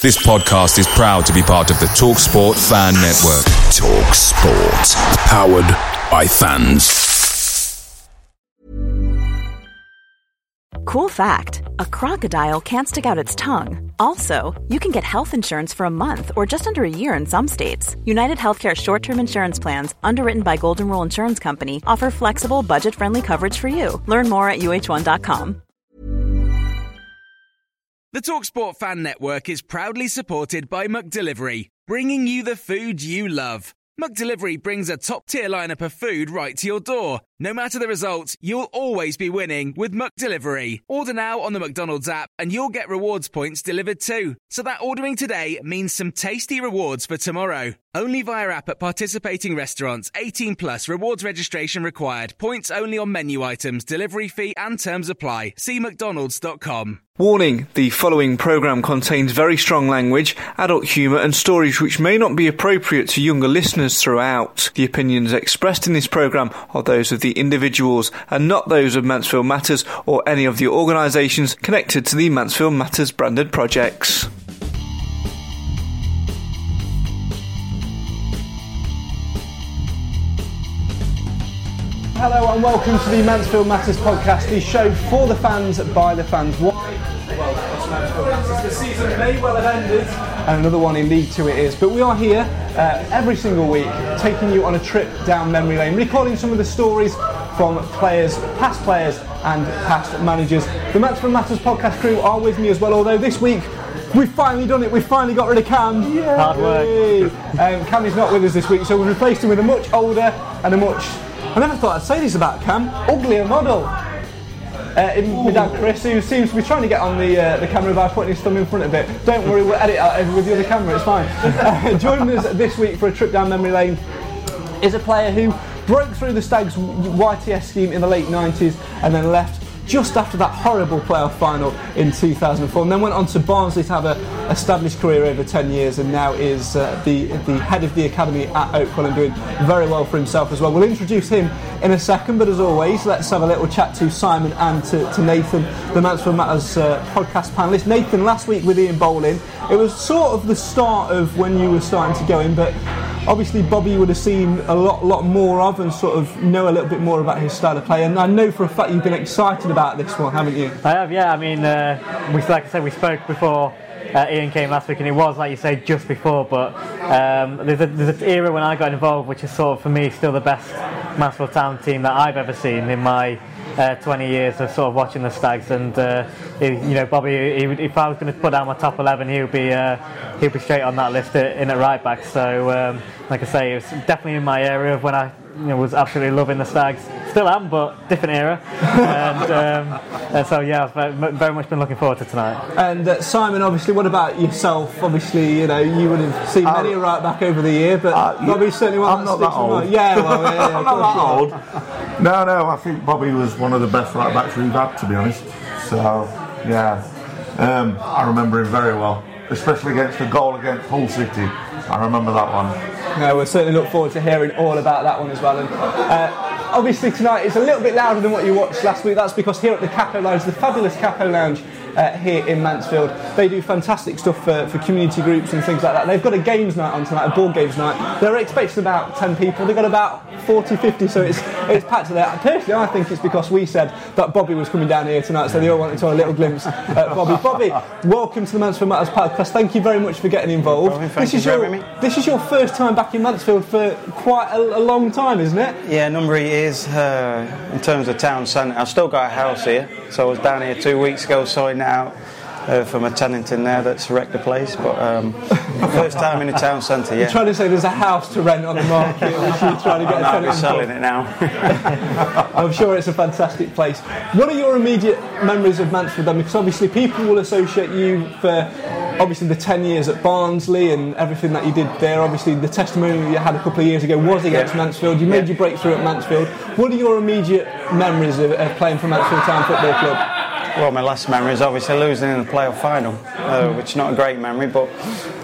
This podcast is proud to be part of the Talk Sport Fan Network. Talk Sport. Powered by fans. Cool fact a crocodile can't stick out its tongue. Also, you can get health insurance for a month or just under a year in some states. United Healthcare short term insurance plans, underwritten by Golden Rule Insurance Company, offer flexible, budget friendly coverage for you. Learn more at uh1.com. The Talksport Fan Network is proudly supported by McDelivery, bringing you the food you love. McDelivery brings a top tier lineup of food right to your door. No matter the result, you'll always be winning with McDelivery. Order now on the McDonald's app and you'll get rewards points delivered too. So that ordering today means some tasty rewards for tomorrow. Only via app at participating restaurants. 18 plus rewards registration required. Points only on menu items, delivery fee and terms apply. See mcdonalds.com. Warning the following programme contains very strong language, adult humour, and stories which may not be appropriate to younger listeners throughout. The opinions expressed in this programme are those of the individuals and not those of Mansfield Matters or any of the organisations connected to the Mansfield Matters branded projects. Hello and welcome to the Mansfield Matters podcast, the show for the fans by the fans. Why? Well, The season may well have ended, and another one in League Two it is. But we are here uh, every single week, taking you on a trip down memory lane, recalling some of the stories from players, past players, and past managers. The Mansfield Matters podcast crew are with me as well, although this week We've finally done it. We've finally got rid of Cam. Yeah. Hard work. Um, Cam is not with us this week, so we've replaced him with a much older and a much. I never thought I'd say this about Cam. Uglier model. Uh, my dad Chris, who seems to be trying to get on the uh, the camera by putting his thumb in front of it. Don't worry, we'll edit out with the other camera. It's fine. Uh, joining us this week for a trip down memory lane is a player who broke through the Stags YTS scheme in the late 90s and then left just after that horrible playoff final in 2004 and then went on to Barnsley to have an established career over 10 years and now is uh, the, the head of the academy at Oakwell and doing very well for himself as well. We'll introduce him in a second but as always let's have a little chat to Simon and to, to Nathan, the Mansfield Matters uh, podcast panellist. Nathan, last week with Ian Bowling, it was sort of the start of when you were starting to go in but obviously Bobby would have seen a lot, lot more of and sort of know a little bit more about his style of play. And I know for a fact you've been excited about this one, haven't you? I have, yeah. I mean, uh, we like I said, we spoke before. Uh, Ian came last week, and it was like you say, just before. But um, there's, a, there's an era when I got involved, which is sort of for me still the best Mansfield Town team that I've ever seen in my uh, 20 years of sort of watching the Stags. And uh, he, you know, Bobby, he, if I was going to put down my top 11, he would be uh, he would be straight on that list in at right back. So, um, like I say, it was definitely in my area of when I you know, was absolutely loving the Stags. Still am, but different era. and, um, and so yeah, I've very, very much been looking forward to tonight. And uh, Simon, obviously, what about yourself? Obviously, you know, you would have seen many a right back over the year, but Uh, Bobby you- certainly one I'm that not that old. mind. Yeah, well, yeah, yeah, I'm not that you old. No, no, I think Bobby was one of the best right backs we've had, to be honest. So, yeah, um, I remember him very well, especially against the goal against Hull City. I remember that one. No, we'll certainly look forward to hearing all about that one as well. And uh, obviously tonight it's a little bit louder than what you watched last week. That's because here at the Capo Lounge, the fabulous Capo Lounge uh, here in Mansfield, they do fantastic stuff for, for community groups and things like that. They've got a games night on tonight, a board games night. They're expecting about 10 people. They've got about 40, 50, so it's, it's packed to there. Personally, I think it's because we said that Bobby was coming down here tonight, so they all wanted to have a little glimpse at Bobby. Bobby, welcome to the Mansfield Matters podcast. Thank you very much for getting involved. This is your me. this is your first time back in Mansfield for quite a, a long time, isn't it? Yeah, a number of years uh, in terms of town centre. I've still got a house here, so I was down here two weeks ago sorting it out uh, from a tenant in there that's wrecked the place. But um, first time in the town centre, You're trying to say there's a house to rent on the market, which you're trying to get a be tenant selling it now. I'm sure it's a fantastic place. What are your immediate memories of Mansfield then? Because obviously people will associate you for obviously the 10 years at Barnsley and everything that you did there. Obviously the testimony you had a couple of years ago was against Yeah. Mansfield. You made Yeah. your breakthrough at Mansfield. What are your immediate memories of, of playing for Mansfield Town Football Club? Well, my last memory is obviously losing in the playoff final, uh, which is not a great memory, but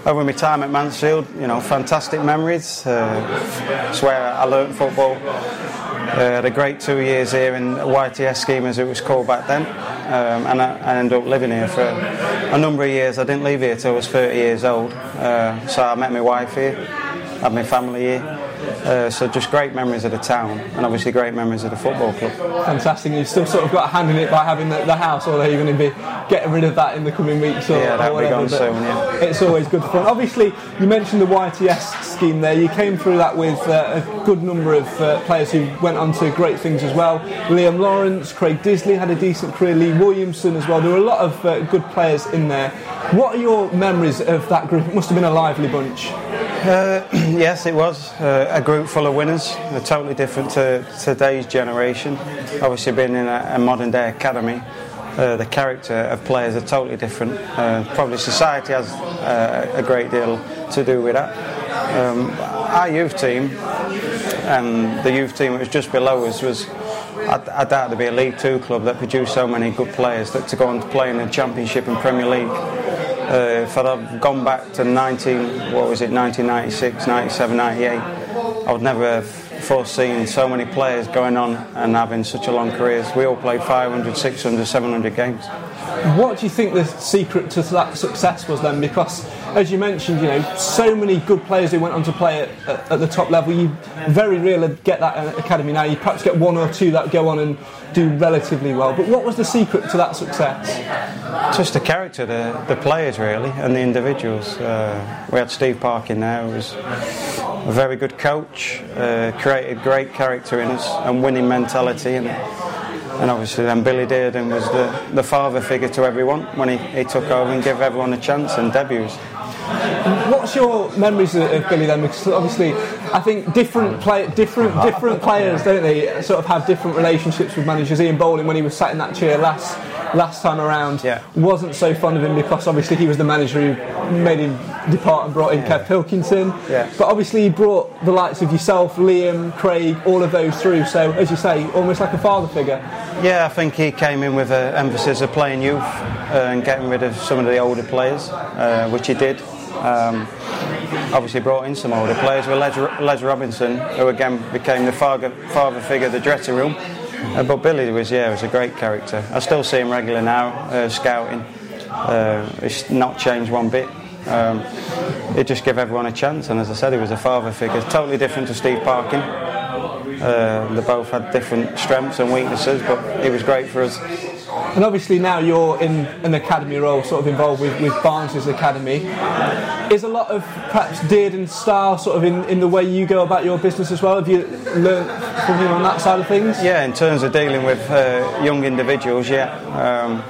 over my time at Mansfield, you know, fantastic memories. Uh, it's where I learnt football. Uh, had a great two years here in YTS scheme, as it was called back then, um, and I, I ended up living here for a number of years. I didn't leave here till I was 30 years old. Uh, so I met my wife here, had my family here. Uh, so just great memories of the town and obviously great memories of the football club. Fantastic. You've still sort of got a hand in it by having the, the house, although you're going to be getting rid of that in the coming weeks or, Yeah, that'll be whatever. gone soon, yeah. It's always good fun. Obviously, you mentioned the YTS scheme there. You came through that with uh, a good number of uh, players who went on to great things as well. Liam Lawrence, Craig Disley had a decent career, Lee Williamson as well. There were a lot of uh, good players in there. What are your memories of that group? It must have been a lively bunch. Uh, yes, it was uh, a group full of winners. They're totally different to today's generation. Obviously, being in a, a modern day academy, uh, the character of players are totally different. Uh, probably society has uh, a great deal to do with that. Um, our youth team and the youth team that was just below us was. I, I doubt there'd be a League Two club that produced so many good players that to go on to play in the Championship and Premier League. Uh, if I'd have gone back to 19, what was it, 1996, 97, 98, I would never have foreseen so many players going on and having such a long careers. We all played 500, 600, 700 games. What do you think the secret to that success was then? Because, as you mentioned, you know, so many good players who went on to play at, at, at the top level. You very rarely get that at academy now. You perhaps get one or two that go on and do relatively well. But what was the secret to that success? Just the character, the, the players really, and the individuals. Uh, we had Steve Parkin there, who was a very good coach, uh, created great character in us and winning mentality. And, and obviously, then Billy Dearden was the, the father figure to everyone when he, he took over and gave everyone a chance and debuts. What's your memories of, of Billy then? Because obviously, I think different play, different different players, don't they, sort of have different relationships with managers. Ian Bowling, when he was sat in that chair last last time around, Yeah. wasn't so fond of him because obviously he was the manager who made him depart and brought in Kev Pilkington. Yeah. But obviously he brought the likes of yourself, Liam, Craig, all of those through. So as you say, almost like a father figure. Yeah, I think he came in with an emphasis of playing youth uh, and getting rid of some of the older players, uh, which he did. Um, obviously brought in some older players with Les, Les Robinson, who again became the father, father figure of the dressing room. Uh, but Billy was, yeah, was a great character. I still see him regular now, uh, scouting. Uh, it's not changed one bit. Um, he just gave everyone a chance, and as I said, he was a father figure. Totally different to Steve Parkin. Uh, they both had different strengths and weaknesses, but he was great for us. And obviously now you're in an academy role, sort of involved with, with Barnes' academy. Is a lot of perhaps Dearden style sort of in, in the way you go about your business as well? Have you learnt from him on that side of things? Yeah, in terms of dealing with uh, young individuals, yeah. Um,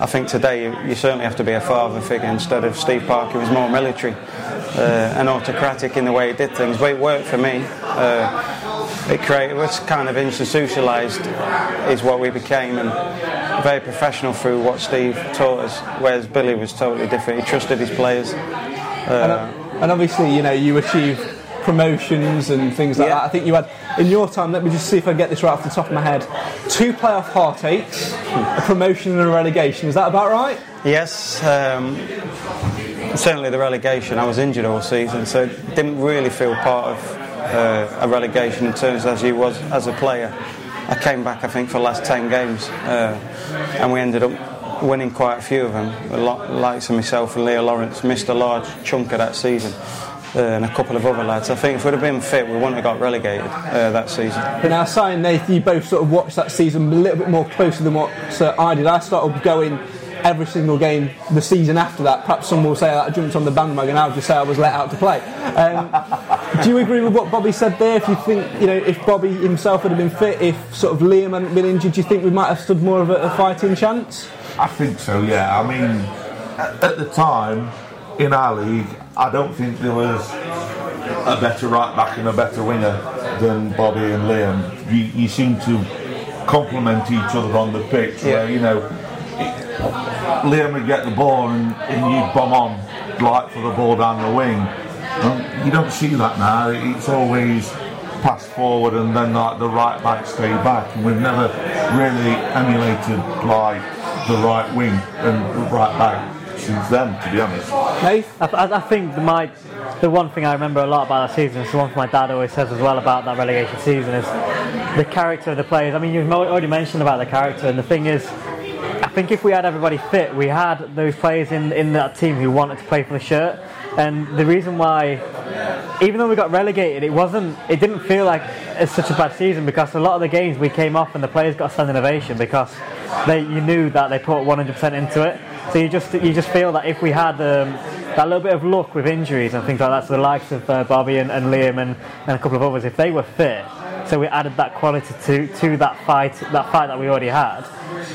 I think today you, you certainly have to be a father figure instead of Steve Parkin, who was more military uh, and autocratic in the way he did things. But it worked for me. Uh, it created, was kind of institutionalised, is what we became, and very professional through what Steve taught us. Whereas Billy was totally different. He trusted his players. And, uh, and obviously, you know, you achieve promotions and things like Yeah. that. I think you had, in your time, let me just see if I get this right off the top of my head, two playoff heartaches, a promotion and a relegation. Is that about right? Yes, um, certainly the relegation. I was injured all season, so didn't really feel part of uh, a relegation in terms as he was as a player. I came back, I think, for the last ten games, uh, and we ended up winning quite a few of them. The likes of myself and Liam Lawrence missed a large chunk of that season. Uh, and a couple of other lads. I think if we'd have been fit, we wouldn't have got relegated uh, that season. But now, Si and Nathan, you both sort of watched that season a little bit more closely than what uh, I did. I started going every single game the season after that. Perhaps some will say that I jumped on the bandwagon. I'll just say I was let out to play. Um, do you agree with what Bobby said there? If you think, you know, if Bobby himself had been fit, if sort of Liam hadn't been injured, do you think we might have stood more of a, a fighting chance? I think so, yeah. I mean, at, at the time in our league, I don't think there was a better right back and a better winger than Bobby and Liam. You, you seem to complement each other on the pitch, where, you know, Liam would get the ball and, and you'd bomb on, like for the ball down the wing. And you don't see that now. It's always pass forward and then like the right back stay back. And we've never really emulated like the right wing and the right back since then, to be honest. Nath? I, I, think my, the one thing I remember a lot about that season, is the one thing my dad always says as well about that relegation season, is the character of the players. I mean, you've already mentioned about the character, and the thing is, think if we had everybody fit, we had those players in, in that team who wanted to play for the shirt. And the reason why, even though we got relegated, it wasn't, it didn't feel like it's such a bad season because a lot of the games we came off and the players got a standing ovation because they, you knew that they put 100% into it. So you just, you just feel that if we had um, that little bit of luck with injuries and things like that, so the likes of uh, Bobby and, and Liam and, and a couple of others, if they were fit, so we added that quality to, to that fight, that fight that we already had.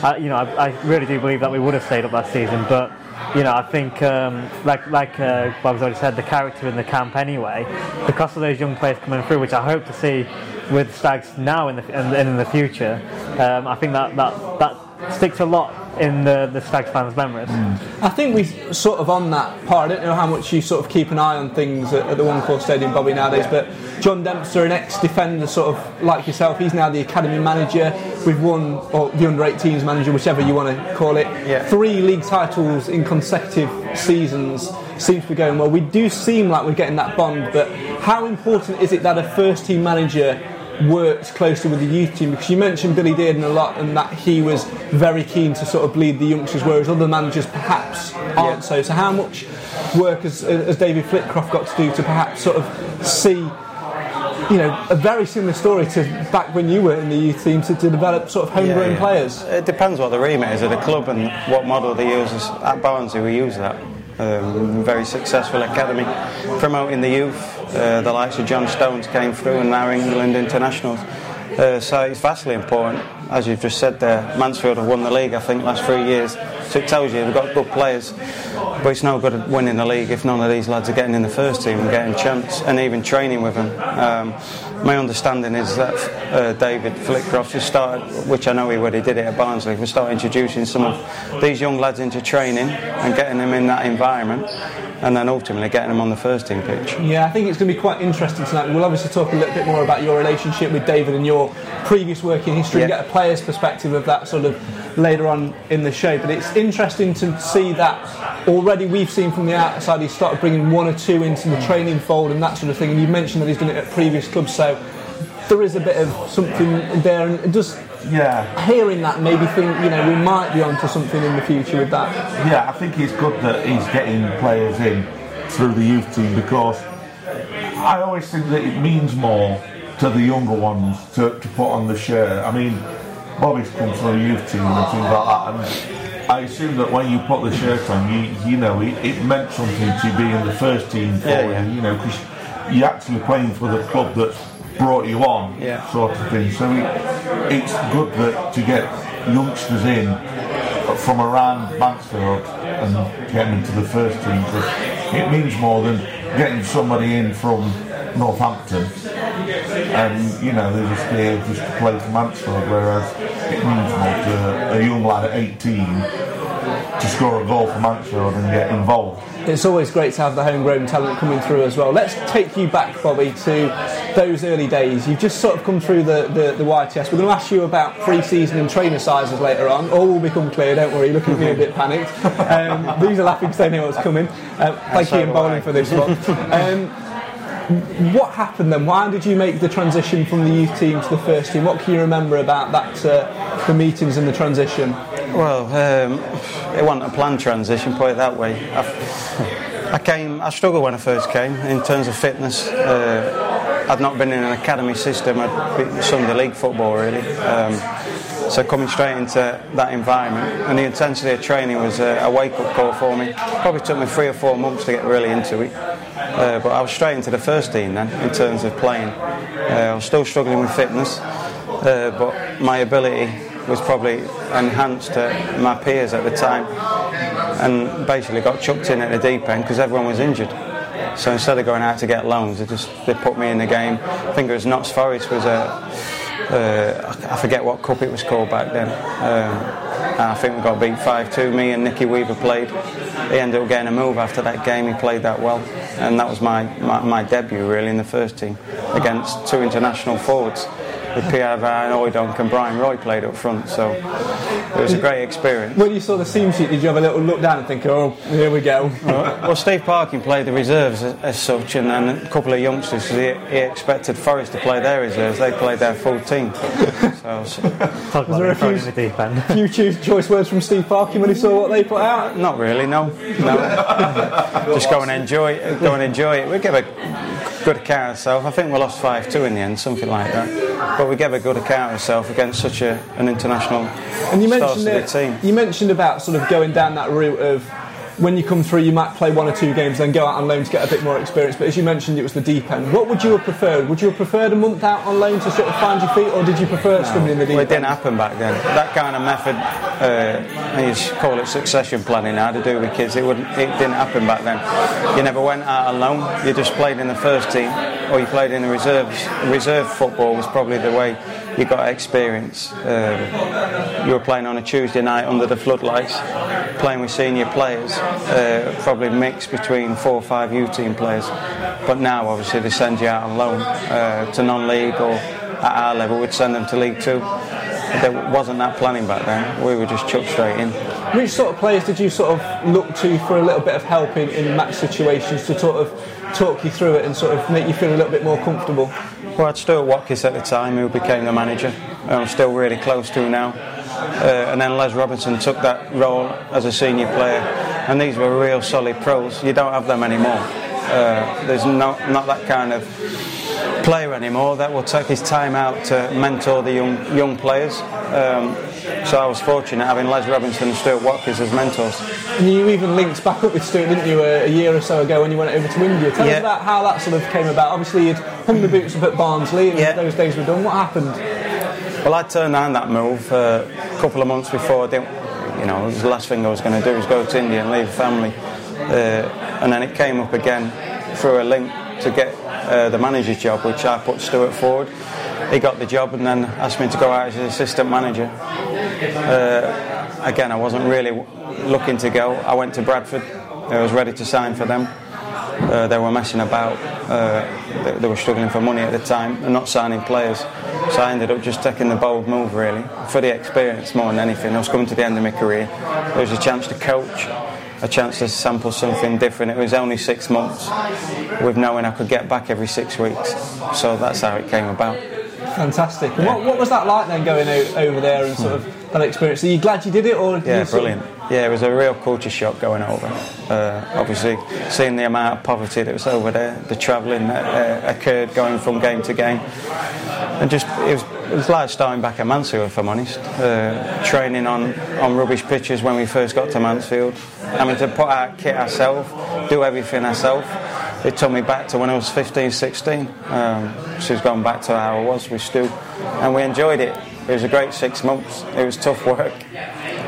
Uh, you know, I, I really do believe that we would have stayed up that season, but you know, I think, um, like like uh, Bob's already said, the character in the camp anyway, because of those young players coming through, which I hope to see with Stags now in the and in the future. Um, I think that, that that sticks a lot in the, the Stags fans' memories. I think we sort of on that part. I don't know how much you sort of keep an eye on things at, at the One Call Stadium, Bobby, nowadays. But John Dempster, an ex-defender, sort of like yourself, he's now the academy manager. We've won, or the under 18s manager, whichever you want to call it. Yeah. Three league titles in consecutive seasons seems to be going well. We do seem like we're getting that bond, but how important is it that a first-team manager? Works closely with the youth team because you mentioned Billy Dearden a lot and that he was very keen to sort of bleed the youngsters, whereas other managers perhaps aren't so. So, how much work has, has David Flitcroft got to do to perhaps sort of see you know, a very similar story to back when you were in the youth team to, to develop sort of homegrown Yeah, yeah. players. It depends what the remit is of the club and what model they use. At Barnsley, we use that. Um, very successful academy, promoting the youth. Uh, the likes of John Stones came through and now England internationals. Uh, so it's vastly important. As you've just said there, Mansfield have won the league, I think, last three years. So it tells you we've got good players. But it's no good at winning the league if none of these lads are getting in the first team and getting a chance and even training with them. Um, my understanding is that uh, David Flitcroft has started, which I know he already did it at Barnsley, we start introducing some of these young lads into training and getting them in that environment and then ultimately getting them on the first team pitch. Yeah, I think it's going to be quite interesting tonight. We'll obviously talk a little bit more about your relationship with David and your previous working history and Yeah. get a player's perspective of that sort of later on in the show. But it's interesting to see that already we've seen from the outside he's started bringing one or two into the training fold and that sort of thing. And you mentioned that he's done it at previous clubs, so there is a bit of something there. And just Yeah, hearing that maybe think, you know, we might be onto something in the future with that. yeah. I think it's good that he's getting players in through the youth team because I always think that it means more to the younger ones to, to put on the shirt. I mean, Bobby's come from the youth team and things like that, and I assume that when you put the shirt on, you you know it, it meant something to be in the first team for Yeah, you, you know, because you're actually playing for the club that's brought you on, Yeah. sort of thing. So it, it's good that to get youngsters in from around Mansfield and get them into the first team because it means more than getting somebody in from Northampton and you know they're just there just to play for Mansfield whereas it means more to a young lad at 18 to score a goal for Mansfield and get involved. It's always great to have the homegrown talent coming through as well. Let's take you back, Bobby, to those early days. You've just sort of come through the, the, the YTS. We're going to ask you about pre-season and trainer sizes later on. All will become clear, don't worry. Looking at me a bit panicked. Um, these are laughing because they know what's coming. Um, thank so you, Ian do Bowling, for this one. Um, what happened then? Why did you make the transition from the youth team to the first team? What can you remember about that, uh, the meetings and the transition? Well, um, it wasn't a planned transition, put it that way. I, I came, I struggled when I first came in terms of fitness. Uh, I'd not been in an academy system, I'd been Sunday league football really. Um, so coming straight into that environment and the intensity of training was a, a wake-up call for me. Probably took me three or four months to get really into it. Uh, but I was straight into the first team then in terms of playing. Uh, I was still struggling with fitness, uh, but my ability was probably enhanced to my peers at the time and basically got chucked in at the deep end because everyone was injured. So instead of going out to get loans, they just they put me in the game. I think it was Notts Forest was a uh, I forget what cup it was called back then. Um, I think we got beat 5-2. Me and Nicky Weaver played. He ended up getting a move after that game. He played that well, and that was my, my, my debut really in the first team against two international forwards. With Pierre Van Hooijdonk and Brian Roy played up front, so it was a great experience. When you saw the seam sheet, did you have a little look down and think, oh, here we go? Well, Steve Parkin played the reserves as, as such, and then a couple of youngsters, He, he expected Forest to play their reserves. They played their full team. So So, so Talk about there a few- the deep end. few choose, choice words from Steve Parkin when he saw what they put out. not really, no, no. Just go and enjoy it. Go and enjoy it. We give a good account of ourselves. I think we lost five two in the end, something like that. But we gave a good account of ourselves against such a, an international And you mentioned that, team. you mentioned about sort of going down that route of when you come through, you might play one or two games, then go out on loan to get a bit more experience. But as you mentioned, it was the deep end. What would you have preferred? Would you have preferred a month out on loan to sort of find your feet, or did you prefer swimming in the deep Well, end? it didn't happen back then. That kind of method, uh, you call it succession planning now to do with kids. It wouldn't. It didn't happen back then. You never went out alone. You just played in the first team, or you played in the reserves. Reserve football was probably the way you got experience. Um, you were playing on a Tuesday night under the floodlights, playing with senior players, uh, probably mixed between four or five U team players. But now, obviously, they send you out on loan uh, to non-league or at our level, we'd send them to League Two. There wasn't that planning back then. We were just chucked straight in. Which sort of players did you sort of look to for a little bit of help in, in match situations to sort of talk you through it and sort of make you feel a little bit more comfortable? Well, I had Stuart Watkiss at the time, who became the manager. and I'm still really close to now. Uh, and then Les Robinson took that role as a senior player. And these were real solid pros. You don't have them anymore. Uh, there's not, not that kind of player anymore that will take his time out to mentor the young young players. Um, so I was fortunate having Les Robinson and Stuart Watkiss as mentors. And you even linked back up with Stuart, didn't you, a, a year or so ago when you went over to India? Tell Yeah. us about how that sort of came about. Obviously, you'd hung the boots up at Barnsley, and Yeah. those days were done. What happened? Well, I turned down that move uh, a couple of months before. I didn't, you know, the last thing I was going to do was go to India and leave family. Uh, and then it came up again through a link to get uh, the manager's job, which I put Stuart forward. He got the job and then asked me to go out as assistant manager. Uh, again, I wasn't really looking to go. I went to Bradford. I was ready to sign for them. Uh, they were messing about. Uh, they, they were struggling for money at the time and not signing players. So I ended up just taking the bold move, really, for the experience more than anything. I was coming to the end of my career. There was a chance to coach, a chance to sample something different. It was only six months, with knowing I could get back every six weeks. So that's how it came about. Fantastic. And What, what was that like then, going o- over there and sort of that experience? Are you glad you did it, or did Yeah, you sort of- brilliant. Yeah, it was a real culture shock going over. Uh, obviously, seeing the amount of poverty that was over there, the travelling that uh, occurred going from game to game, and just it was, it was like starting back at Mansfield, if I'm honest. Uh, training on, on rubbish pitches when we first got to Mansfield, having to put out kit ourselves, do everything ourselves. It took me back to when I was 15, 16. Um, so it's gone back to how I was with Stu, and we enjoyed it. It was a great six months. It was tough work.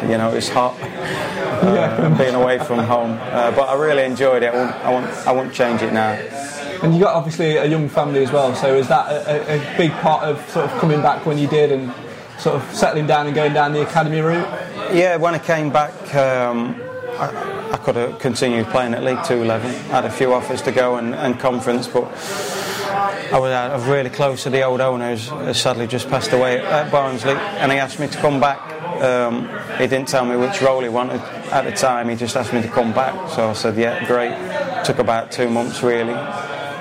You know, it was hot uh, being away from home, uh, but I really enjoyed it. I won't, I, won't, I won't change it now. And you got obviously a young family as well. So is that a, a, big part of sort of coming back when you did and sort of settling down and going down the academy route? Yeah, when I came back, um, I, I could have continued playing at League Two level. I had a few offers to go and, and conference, but I was, really close to the old owner, who's who's sadly just passed away at Barnsley, and he asked me to come back. Um, he didn't tell me which role he wanted at the time. He just asked me to come back, so I said, "Yeah, great." Took about two months really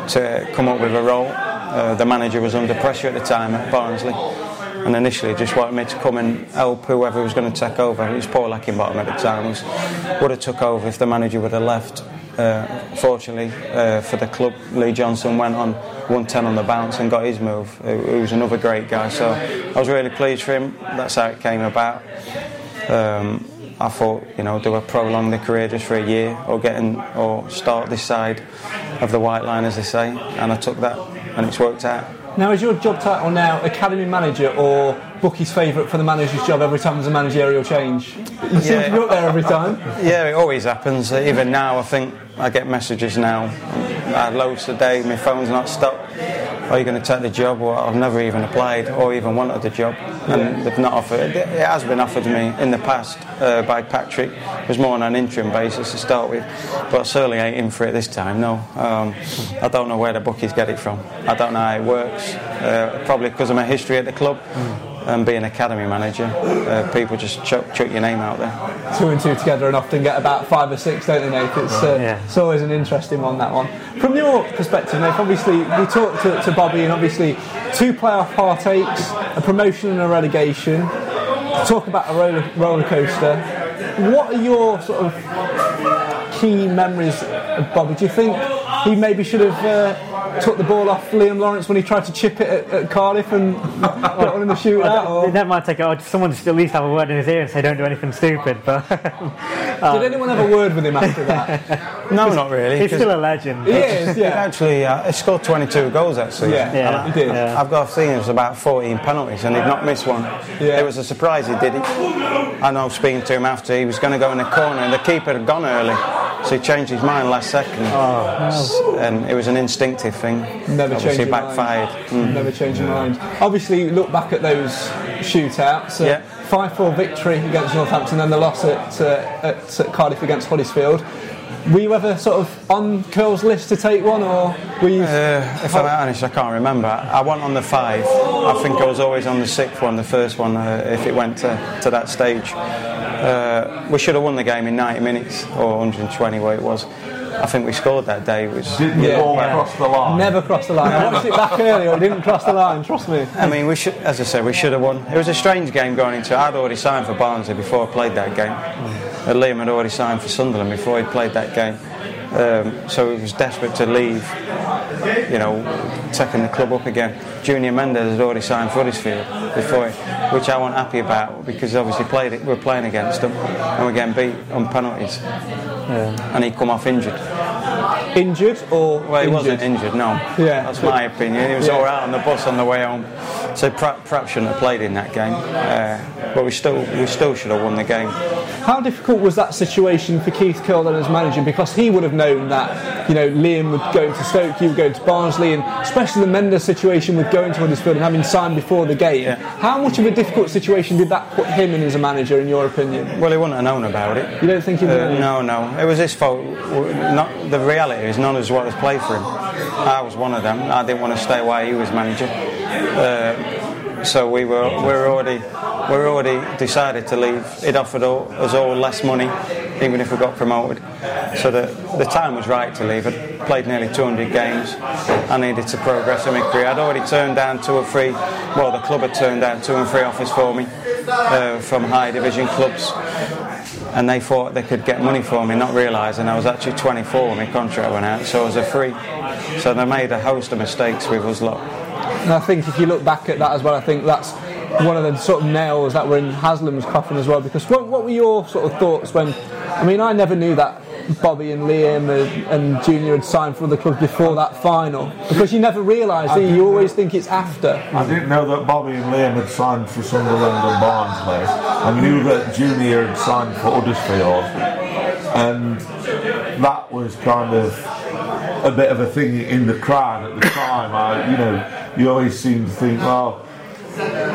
to come up with a role. Uh, the manager was under pressure at the time at Barnsley, and initially just wanted me to come and help whoever was going to take over. It was Paul Heckingbottom at the time. Would have took over if the manager would have left. Uh, fortunately uh, for the club, Lee Johnson went on 110 on the bounce and got his move. He was another great guy, so I was really pleased for him. That's how it came about. Um, I thought, you know, do I prolong the career just for a year or get in, or start this side of the white line, as they say, and I took that, and it's worked out. Now, is your job title now academy manager or Bookie's favourite for the manager's job every time there's a managerial change? You seem to be up there every time. Yeah, it always happens. Even now, I think I get messages now. I had loads today. My phone's not stopped. Are you going to take the job? Well, I've never even applied or even wanted the job, and they've not offered. It It has been offered to me in the past uh, by Patrick. It was more on an interim basis to start with, but I certainly ain't in for it this time. No, um, I don't know where the bookies get it from. I don't know how it works. Uh, probably because of my history at the club. And being academy manager, uh, people just chuck, chuck your name out there. Two and two together and often get about five or six, don't they, Nate? It's, uh, Yeah. it's always an interesting one, that one. From your perspective, Nate, obviously, we talked to, to Bobby and obviously two playoff partakes, a promotion and a relegation. Talk about a roller, roller coaster. What are your sort of key memories of Bobby? Do you think he maybe should have uh, took the ball off Liam Lawrence when he tried to chip it at, at Cardiff and got one in the shootout? Never mind take it. Or someone just at least have a word in his ear and say, "Don't do anything stupid." But Did anyone have a word with him after that? No, not really. He's still a legend. He is, yeah. actually uh, he scored 22 goals that season. Yeah, Yeah. And I- he did. Yeah. I've got a feeling it was about 14 penalties and he'd not missed one. Yeah. It was a surprise he did it. I know speaking to him after, he was going to go in the corner and the keeper had gone early. So he changed his mind last second. And it was an instinctive thing. Never Obviously change your backfired. Mm. Never change your mind. Obviously, you look back at those shootouts. Uh, Yeah. 5-4 victory against Northampton and the loss at, uh, at, at Cardiff against Huddersfield. Were you ever sort of on Curle's list to take one, or were you? Uh, if I'm honest, I can't remember. I went on the five. I think I was always on the sixth one, the first one, uh, if it went to, to that stage. Uh, we should have won the game in 90 minutes or 120, where it was. I think we scored that day. It was, Didn't Yeah. all Yeah. cross the line. Never crossed the line. I watched it back earlier. It didn't cross the line. Trust me. I mean, we should, as I said, we should have won. It was a strange game going into it. I'd already signed for Barnsley before I played that game. Liam had already signed for Sunderland before he played that game. Um, so he was desperate to leave, you know, taking the club up again. Junior Mendes had already signed for Huddersfield before, which I wasn't happy about because obviously played it, we were playing against them and we're getting beat on penalties. And he come off injured. Injured or Well, he injured? wasn't injured, no. Yeah. That's my opinion. He was Yeah. all right on the bus on the way home. So perhaps, perhaps shouldn't have played in that game. Uh, but we still, we still should have won the game. How difficult was that situation for Keith Curle then as manager? Because he would have known that, you know, Liam would go to Stoke, you would go to Barnsley, and especially the Mendes situation with going to Huddersfield and having signed before the game. Yeah. How much of a difficult situation did that put him in as a manager, in your opinion? Well, he wouldn't have known about it. You don't think he would? Uh, no, no. It was his fault. Not, the reality is none of us wanted to play for him. I was one of them. I didn't want to stay while he was manager. Uh, so we were, we were already, we were already decided to leave. It offered all, us all less money, even if we got promoted. So the, the time was right to leave. I'd played nearly 200 games. I needed to progress in my career. I'd already turned down two or three. Well, the club had turned down two and three offers for me uh, from high division clubs and they thought they could get money for me, not realising I was actually 24 when my contract went out, so I was a free. So they made a host of mistakes with us lot. And I think if you look back at that as well, I think that's one of the sort of nails that were in Haslam's coffin as well. Because what, what were your sort of thoughts when? I mean, I never knew that Bobby and Liam and, and Junior had signed for other clubs before that final. Because you never realise, do you? Always think it's after. I didn't know that Bobby and Liam had signed for Sunderland and Barnsley. I knew that Junior had signed for Huddersfield, and that was kind of a bit of a thing in the crowd at the time. I, you know, you always seem to think, well,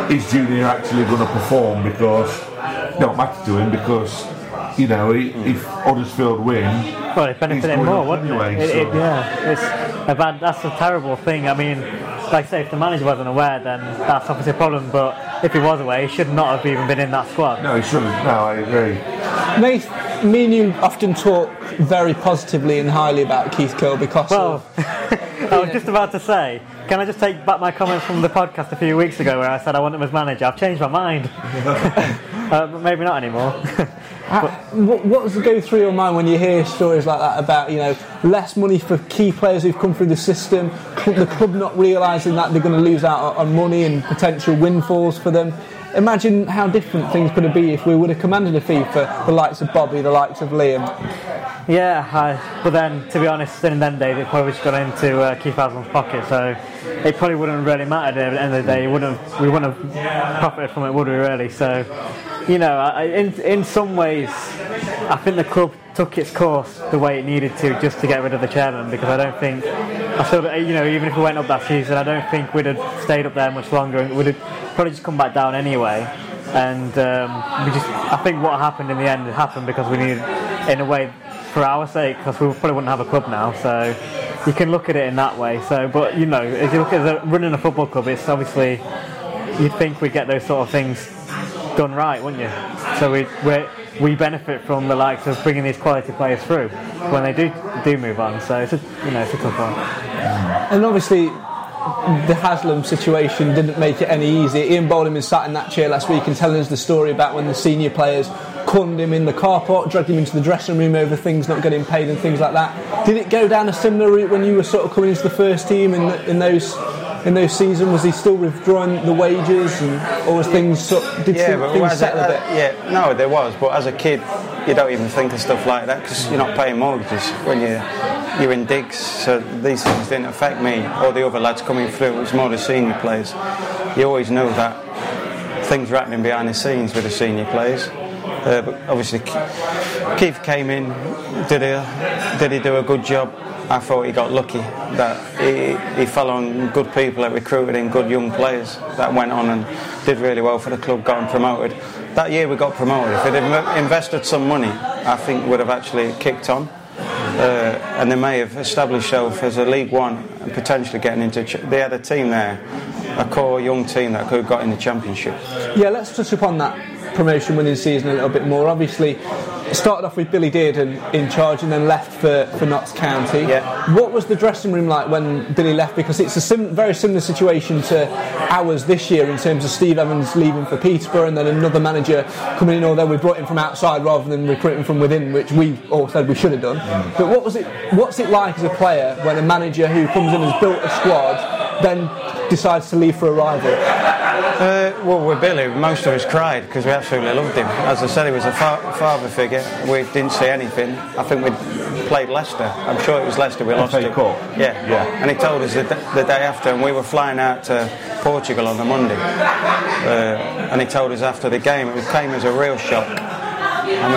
is Junior actually going to perform? Because it don't matter to him because. You know, he, if Huddersfield win, Well, it benefited He's him more, wouldn't anyway, it? It- it- Yeah, it's a bad. That's a terrible thing. I mean, like I say, if the manager wasn't aware, then that's obviously a problem. But if he was aware, he should not have even been in that squad. no, he shouldn't. No, I agree. Nath, me and you often talk very positively and highly about Keith Curle because Well, of, I was just about to say, can I just take back my comments from the podcast a few weeks ago where I said I want him as manager? I've changed my mind. uh, but maybe not anymore. what, what does go through your mind when you hear stories like that about you know less money for key players who've come through the system, the club not realising that they're going to lose out on money and potential windfalls for them? Imagine how different things could have been if we would have commanded a fee for the likes of Bobby, the likes of Liam. Yeah, I, but then to be honest, in them days it probably just got into uh, Keith Haslam's pocket, so it probably wouldn't really mattered at the end of the day. It wouldn't we wouldn't have profited from it, would we? Really? So, you know, I- in in some ways, I think the club took its course the way it needed to just to get rid of the chairman because I don't think. I still, you know, even if we went up that season, I don't think we'd have stayed up there much longer. and We'd have probably just come back down anyway. And um, we just, I think what happened in the end happened because we needed, in a way, for our sake, because we probably wouldn't have a club now. So you can look at it in that way. So, but you know, if you look at the, running a football club, it's obviously you'd think we'd get those sort of things done right, wouldn't you? So we we we benefit from the likes of bringing these quality players through when they do do move on. So it's a, you know it's a tough one. And obviously, the Haslam situation didn't make it any easier. Ian Bowling sat in that chair last week and telling us the story about when the senior players cornered him in the car park, dragged him into the dressing room over things not getting paid and things like that. Did it go down a similar route when you were sort of coming into the first team in, in those in those seasons? Was he still withdrawing the wages, and or was things sort did Yeah, some- things settle a a, bit? yeah, no, there was. But as a kid, you don't even think of stuff like that because you're not paying mortgages when you you're in digs. So these things didn't affect me or the other lads coming through. It was more the senior players. You always know that things are happening behind the scenes with the senior players. Uh, but obviously, Keith came in. Did he? Did he do a good job? I thought he got lucky that he, he fell on good people that recruited him, good young players that went on and did really well for the club, got him promoted. That year we got promoted. If they'd invested some money, I think would have actually kicked on. Uh, and they may have established themselves as a League One and potentially getting into. Ch- they had a team there, a core young team that could have got in the Championship. Yeah, let's touch upon that promotion winning season a little bit more. Obviously, started off with Billy Dearden in charge and then left for, for Notts County. Yeah. What was the dressing room like when Billy left? Because it's a sim- very similar situation to ours this year in terms of Steve Evans leaving for Peterborough and then another manager coming in, although we brought him from outside rather than recruiting from within, which we all said we should have done. But what was it? What's it like as a player when a manager who comes in and has built a squad then decides to leave for a rival? Uh, well, with Billy, most of us cried because we absolutely loved him. As I said, he was a fa- father figure. We didn't see anything. I think we played Leicester. I'm sure it was Leicester we lost it. Cup? Yeah. Yeah. And he told us the, d- the day after, and we were flying out to Portugal on the Monday. Uh, and he told us after the game, it came as a real shock. I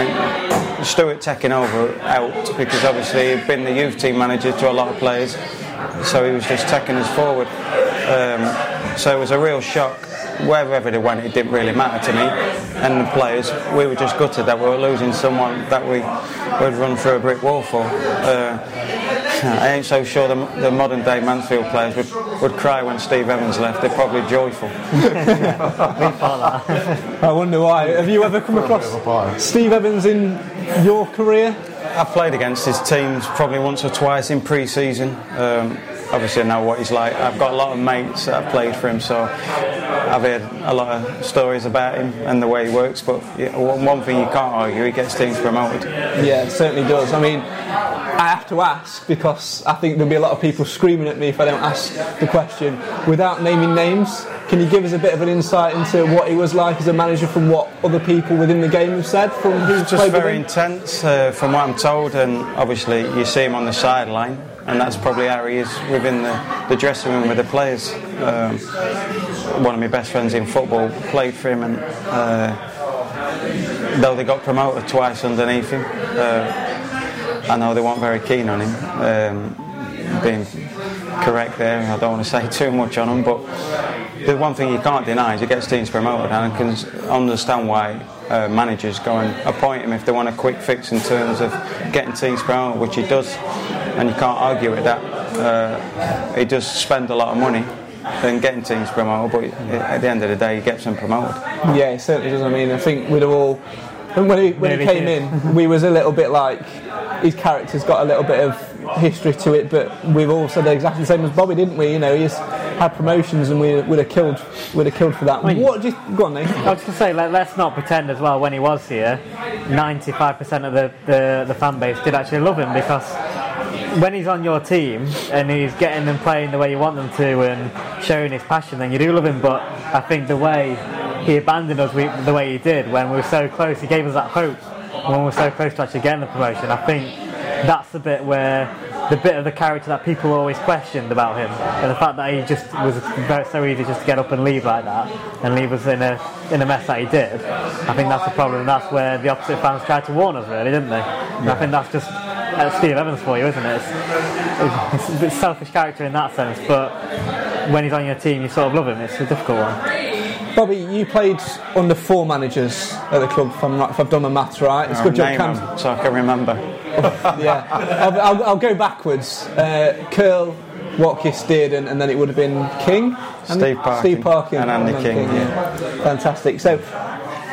mean, Stuart taking over out because obviously he'd been the youth team manager to a lot of players, so he was just taking us forward. Um, so it was a real shock. Wherever they went, it didn't really matter to me and the players. We were just gutted that we were losing someone that we would run through a brick wall for. Uh, I ain't so sure the, the modern day Mansfield players would, would cry when Steve Evans left. They're probably joyful. I wonder why. Have you ever come across Steve Evans in your career? I've played against his teams probably once or twice in pre-season. Um, obviously, I know what he's like. I've got a lot of mates that have played for him, so I've heard a lot of stories about him and the way he works. But one thing you can't argue, he gets teams promoted. Yeah, it certainly does. I mean, I have to ask because I think there'll be a lot of people screaming at me if I don't ask the question. Without naming names, can you give us a bit of an insight into what he was like as a manager from what other people within the game have said from who's Just very intense, uh, from what I'm told, and obviously you see him on the sideline, and that's probably how he is within the, the dressing room with the players. Um, one of my best friends in football played for him, and uh, though they got promoted twice underneath him, uh, I know they weren't very keen on him. Um, being correct there, I don't want to say too much on him, but the one thing you can't deny is he gets teams promoted, and I can understand why uh, managers go and appoint him if they want a quick fix in terms of getting teams promoted, which he does, and you can't argue with that. Uh, he does spend a lot of money in getting teams promoted, but at the end of the day, he gets them promoted. Yeah, it certainly does. I mean, I think we'd have all. And when he, when he came did. in, we was a little bit like his character's got a little bit of history to it, but we've all said exactly the same as Bobby, didn't we? You know, he's had promotions, and we would have killed, would have killed for that. mean- what? Just go on, Nate. I was going to say, let, let's not pretend as well. When he was here, 95% of the, the, the fan base did actually love him because when he's on your team and he's getting them playing the way you want them to and showing his passion, then you do love him. But I think the way he abandoned us we, the way he did when we were so close, he gave us that hope when we were so close to actually getting the promotion. I think that's the bit where the bit of the character that people always questioned about him, and the fact that he just was so easy just to get up and leave like that and leave us in a in a mess that he did. I think that's the problem. and That's where the opposite fans tried to warn us, really, didn't they? And I think that's just that's Steve Evans for you, isn't it? It's, it's a bit selfish character in that sense, but when he's on your team, you sort of love him. It's a difficult one. Bobby, you played under four managers at the club, if, I'm right, if I've done my maths right. It's a good job, Name Cam. so I can remember. yeah, I'll, I'll, I'll go backwards. Uh, Curle, Watkiss did, and, and then it would have been King, Steve Parkin. Steve Parkin, And Andy King, Yeah, Fantastic. So.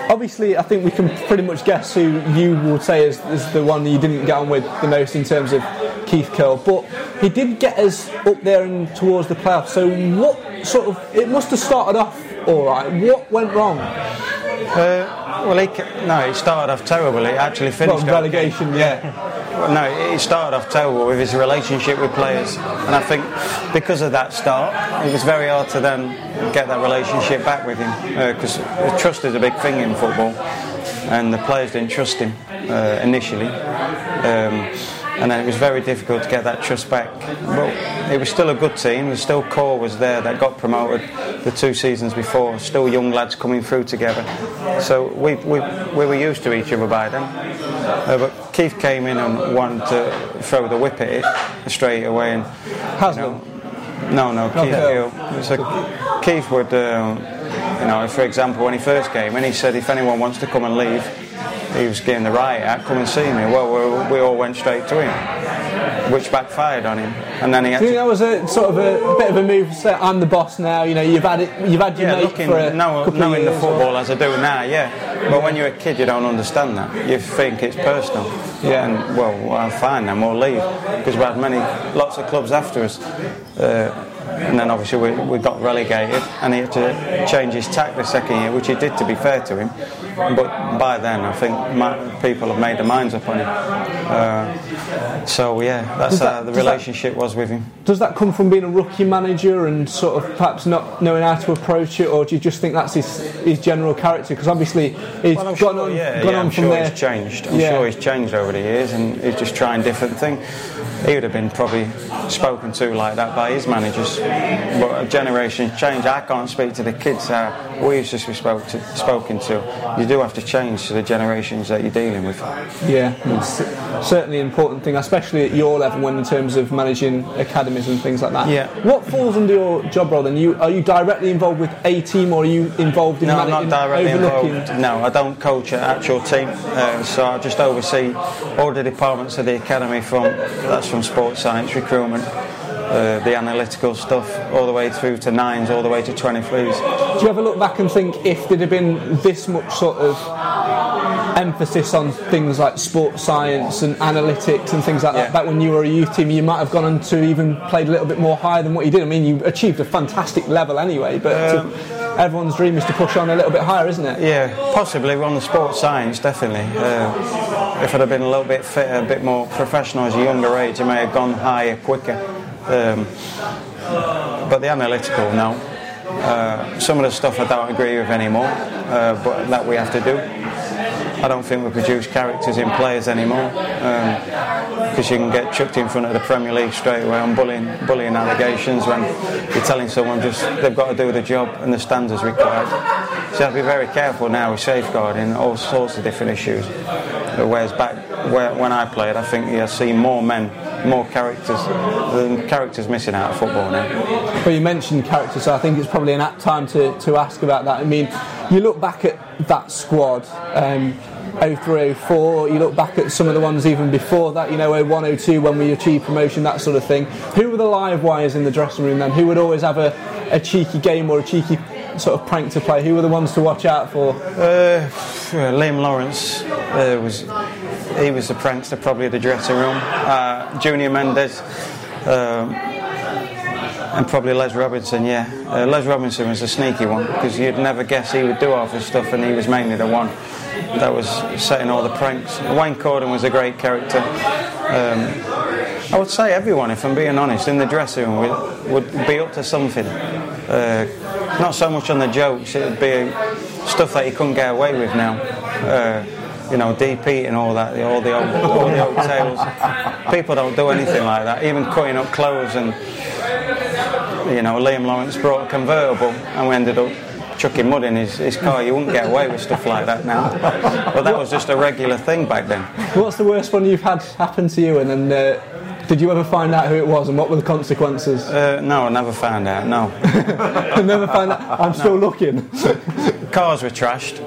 Obviously, I think we can pretty much guess who you would say is, is the one you didn't get on with the most in terms of Keith Curle, but he did get us up there and towards the playoffs. So, what sort of it must have started off all right. What went wrong? Uh, well, he, no, it started off terrible. It actually finished Well, okay. relegation, yeah. No, it started off terrible with his relationship with players, and I think because of that start, it was very hard to then get that relationship back with him because trust is a big thing in football, and the players didn't trust him uh, initially. Um, and then it was very difficult to get that trust back. But it was still a good team. There was still core was there that got promoted the two seasons before. Still young lads coming through together. So we, we, we were used to each other by then. Uh, but Keith came in and wanted to throw the whip at it straight away. And Haslam. no, no, Keith. So Keith would, um, you know, for example, when he first came in, he said if anyone wants to come and leave, he was getting the right out, come and see me. Well, we, we all went straight to him, which backfired on him. And then he Do you think that was a sort of a, bit of a move say I'm the boss now? You know, you've had it, you've had your Yeah, looking, for a know, couple knowing of the years. or- football as I do now, yeah. But when you're a kid, you don't understand that. You think it's personal. Yeah. And well, well fine, then we'll leave because we had many, lots of clubs after us. Uh, and then obviously we, we got relegated, and he had to change his tack the second year, which he did to be fair to him. But by then, I think my, people have made their minds up on him. Uh, so yeah, that's that- how the does that- relationship was with him. Does that come from being a rookie manager and sort of perhaps not knowing how to approach it, or do you just think that's his, his general character? Because obviously he's Well, gone sure, on, yeah, gone yeah, on I'm from sure there. he's changed. I'm Yeah. sure he's changed over the years, and he's just trying different things. He would have been probably spoken to like that by his managers, but a generation's change. I can't speak to the kids how we used to be spoke to, spoken to. You do have to change to the generations that you're dealing with. Yeah, it's certainly an important thing, especially at your level when in terms of managing academies and things like that. Yeah. What falls under your job role then? You are you directly involved with a team, or are you involved in No, I'm not directly involved. No, I don't coach an actual team, uh, so I just oversee all the departments of the academy from that's from sports science, recruitment, uh, the analytical stuff, all the way through to nines, all the way to 23s. Do you ever look back and think if there'd have been this much sort of emphasis on things like sports science and analytics and things like Yeah. that back when you were a youth team, you might have gone on to even played a little bit more higher than what you did? I mean, you achieved a fantastic level anyway, but to- everyone's dream is to push on a little bit higher, isn't it? Yeah, possibly on the sports science, definitely. Uh, if I'd have been a little bit fitter, a bit more professional as a younger age, I may have gone higher quicker. Um, but the analytical, no. Uh, some of the stuff I don't agree with anymore, uh, but that we have to do. I don't think we produce characters in players anymore because you can get chucked in front of the Premier League straight away on bullying, bullying allegations when you're telling someone just they've got to do the job and the standards required. So you have to be very careful now with safeguarding all sorts of different issues. Whereas back where, when I played, I think you see more men, more characters. than characters missing out of football now. Well, you mentioned characters, so I think it's probably an apt time to, to ask about that. I mean, you look back at that squad, um, 03, 04, you look back at some of the ones even before that, you know, 01, 02, when we achieved promotion, that sort of thing. Who were the live wires in the dressing room then? Who would always have a, a cheeky game or a cheeky sort of prank to play? Who were the ones to watch out for? Uh, Liam Lawrence uh, was he was the prankster probably of the dressing room. Uh, Junior Mendes um, and probably Les Robinson. Yeah, uh, Les Robinson was a sneaky one because you'd never guess he would do half the stuff, and he was mainly the one that was setting all the pranks. Wayne Corden was a great character. Um, I would say everyone, if I'm being honest, in the dressing room would, would be up to something. Uh, not so much on the jokes, it would be stuff that you couldn't get away with now. Uh, you know, DP and all that, all the old, all the old tales. People don't do anything like that. Even cutting up clothes and, you know, Liam Lawrence brought a convertible and we ended up chucking mud in his, his car. You wouldn't get away with stuff like that now. But that was just a regular thing back then. What's the worst one you've had happen to you? And then uh, did you ever find out who it was and what were the consequences? Uh, no, I never found out, no. I never found out. I'm still looking. Cars were trashed.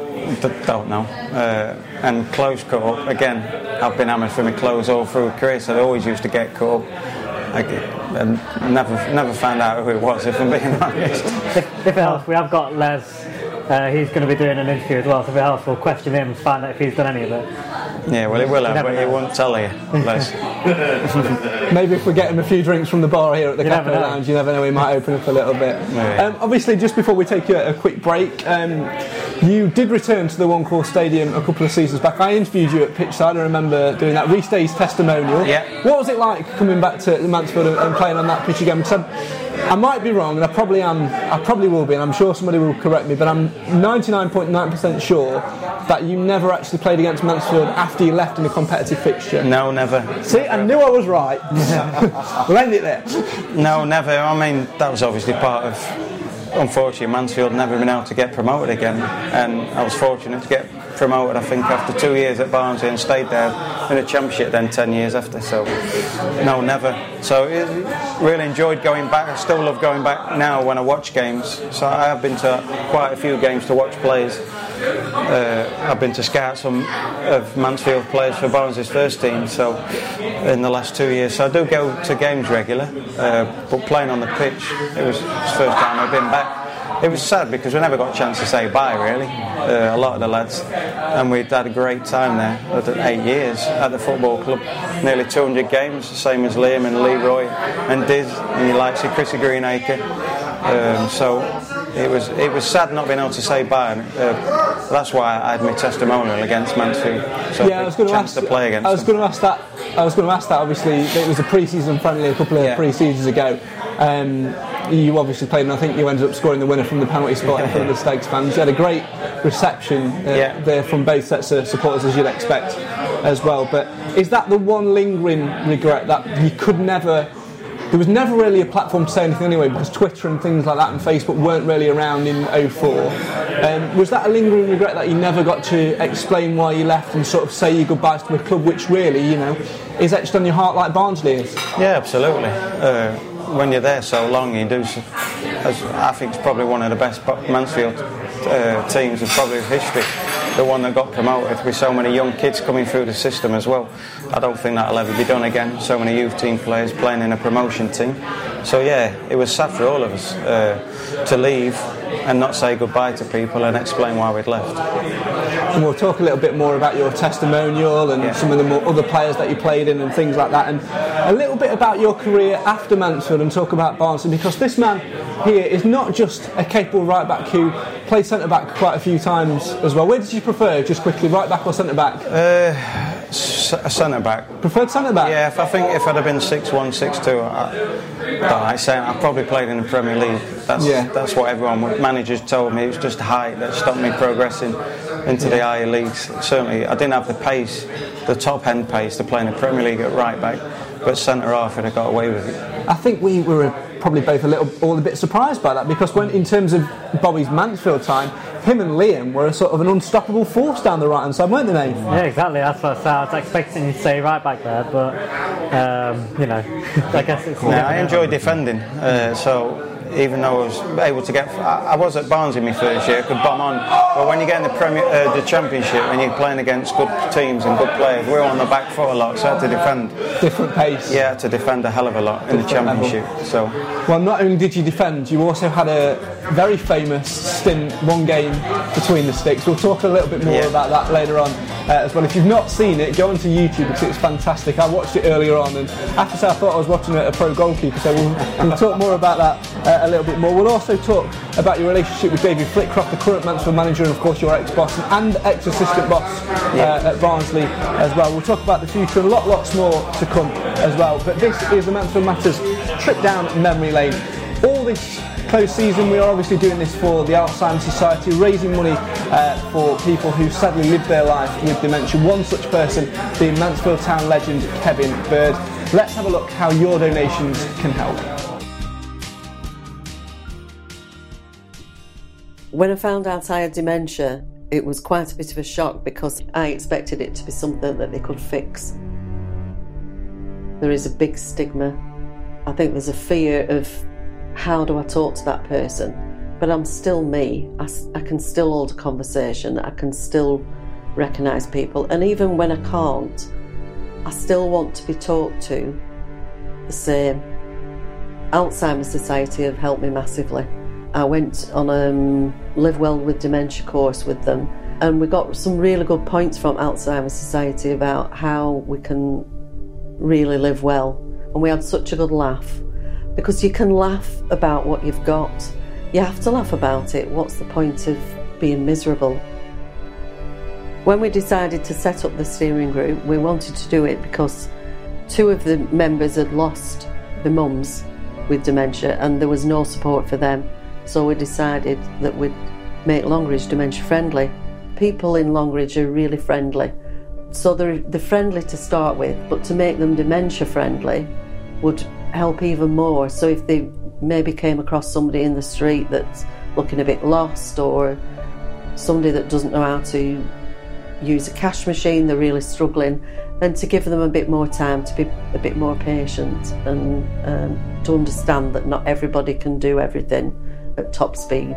D- don't know. Uh, and clothes cut up. Again, I've been hammered for my clothes all through career, so they always used to get cut up. I, I um, never never found out who it was. If I'm being honest. If, if it helps, we have got Les. Uh, he's going to be doing an interview as well, so if it helps, we'll question him and find out if he's done any of it. Yeah, well, it will have, but he won't tell you. Les. Maybe if we get him a few drinks from the bar here at the You never Cafe. Lounge, you never know, he might open up a little bit. Yeah. Um, obviously, just before we take a, a quick break, um, you did return to the One Call Stadium a couple of seasons back. I interviewed you at Pitchside, I remember doing that. Restay's testimonial. Yeah. What was it like coming back to Mansfield and, and playing on that pitch again? I might be wrong, and I probably am. I probably will be, and I'm sure somebody will correct me. But I'm 99.9% sure that you never actually played against Mansfield after you left in a competitive fixture. No, never. See, I knew I was right. we'll end it there. No, never. I mean, that was obviously part of. Unfortunately, Mansfield never been able to get promoted again, and I was fortunate to get promoted. I think after two years at Barnsley and stayed there in the Championship. Then ten years after, so no, never. So really enjoyed going back. I still love going back now when I watch games. So I have been to quite a few games to watch players. Uh, I've been to scout some of Mansfield players for Barnes' first team. So in the last two years, so I do go to games regular. Uh, but playing on the pitch, it was the first time I've been back. It was sad because we never got a chance to say bye, really. Uh, a lot of the lads, and we'd had a great time there. Eight years at the football club, nearly 200 games, the same as Liam and Leroy and Diz, and you like see Chrissy Greenacre. Um, so it was it was sad not being able to say bye. and, Uh, that's why I had my testimonial against Mansfield. So yeah, I was going to ask. to play against I was going to ask that. I was going to ask that. Obviously, it was a pre-season friendly a couple of Yeah. pre-seasons ago. Um, you obviously played, and I think you ended up scoring the winner from the penalty spot in front of the Stags fans. You had a great reception uh, Yeah. there from both sets of supporters, as you'd expect, as well. But is that the one lingering regret that you could never? There was never really a platform to say anything anyway because Twitter and things like that and Facebook weren't really around in 04. Um, was that a lingering regret that you never got to explain why you left and sort of say your goodbyes to a club which really, you know, is etched on your heart like Barnsley is? Yeah, absolutely. Uh, when you're there so long, you do. s- As I think it's probably one of the best Mansfield uh, teams of probably history. The one that got promoted with so many young kids coming through the system as well. I don't think that'll ever be done again. So many youth team players playing in a promotion team. So yeah, it was sad for all of us uh, to leave and not say goodbye to people and explain why we'd left. And we'll talk a little bit more about your testimonial and Yeah. some of the more other players that you played in and things like that, and a little bit about your career after Mansfield and talk about Barnsley because this man here is not just a capable right back who played centre back quite a few times as well. Where did you prefer, just quickly, right back or centre back? Uh, S- a centre back. Preferred centre back? Yeah, if I think if I'd have been six one, six two, I, like saying I probably played in the Premier League. That's Yeah. that's what everyone, managers told me. It was just height that stopped me progressing into the higher leagues. Certainly, I didn't have the pace, the top end pace to play in the Premier League at right back, but centre half, and have got away with it. I think we were probably both a little, all a bit surprised by that because when, in terms of Bobby's Mansfield time, him and Liam were a sort of an unstoppable force down the right hand side, weren't they, Nate? Yeah, exactly. That's what I said. I was expecting you to say right back there, but um, you know, I guess it's. Yeah, I enjoy defending. Uh, so even though I was able to get, I, I was at Barnes in my first year, could bomb on. But when you get in the Premier, uh, the Championship, and you're playing against good teams and good players, we're on the back foot a lot, so I had to defend. Different pace. Yeah, I had to defend a hell of a lot in the Different level. Championship. So Well, not only did you defend, you also had a very famous stint, one game between the sticks. We'll talk a little bit more Yeah. about that later on as well. If you've not seen it, go onto YouTube because it's fantastic. I watched it earlier on, and after that, I thought I was watching a, a pro goalkeeper. So we'll, we'll talk more about that uh, a little bit more. We'll also talk about your relationship with David Flitcroft, the current Mansfield manager, and of course your ex-boss and ex-assistant boss uh, at Barnsley as well. We'll talk about the future and a lot, lots more to come as well. But this is the Mansfield Matters trip down memory lane. All this close season, we are obviously doing this for the Alzheimer's Society, raising money uh, for people who sadly live their life with dementia. One such person being Mansfield Town legend Kevin Bird. Let's have a look how your donations can help. When I found out I had dementia, it was quite a bit of a shock because I expected it to be something that they could fix. There is a big stigma. I think there's a fear of how do I talk to that person? But I'm still me. I can still hold a conversation. I can still recognise people. And even when I can't, I still want to be talked to. the same. Alzheimer's Society have helped me massively. I went on a um, Live Well with Dementia course with them, and we got some really good points from Alzheimer's Society about how we can really live well. And we had such a good laugh because you can laugh about what you've got. You have to laugh about it. What's the point of being miserable? When we decided to set up the steering group, we wanted to do it because two of the members had lost the mums with dementia and there was no support for them. So we decided that we'd make Longridge dementia friendly. People in Longridge are really friendly. So they're, they're friendly to start with, but to make them dementia friendly would help even more. So if they maybe came across somebody in the street that's looking a bit lost or somebody that doesn't know how to use a cash machine, they're really struggling, then to give them a bit more time to be a bit more patient and um, to understand that not everybody can do everything at top speed.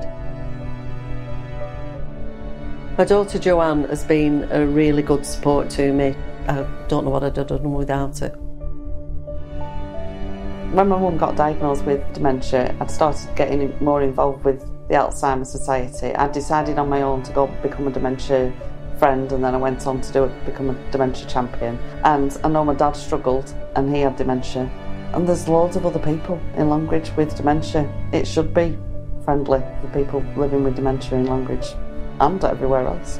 My daughter Joanne has been a really good support to me. I don't know what I'd have done without it. When my mum got diagnosed with dementia, I'd started getting more involved with the Alzheimer's Society. I decided on my own to go become a dementia friend and then I went on to do it, become a dementia champion. And I know my dad struggled and he had dementia. And there's loads of other people in Longridge with dementia. It should be friendly for people living with dementia in Longridge and everywhere else.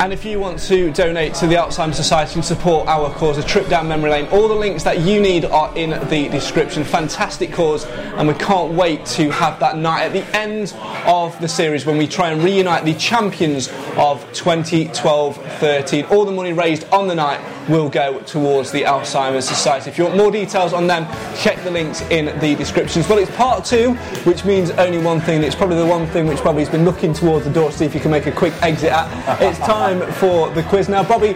And if you want to donate to the Alzheimer's Society and support our cause, a trip down memory lane, all the links that you need are in the description. Fantastic cause, and we can't wait to have that night at the end of the series when we try and reunite the champions of 2012 13. All the money raised on the night will go towards the Alzheimer's Society. If you want more details on them, check the links in the descriptions. Well, it's part two, which means only one thing. It's probably the one thing which Bobby's been looking towards the door to see if you can make a quick exit at. It's time for the quiz. Now, Bobby,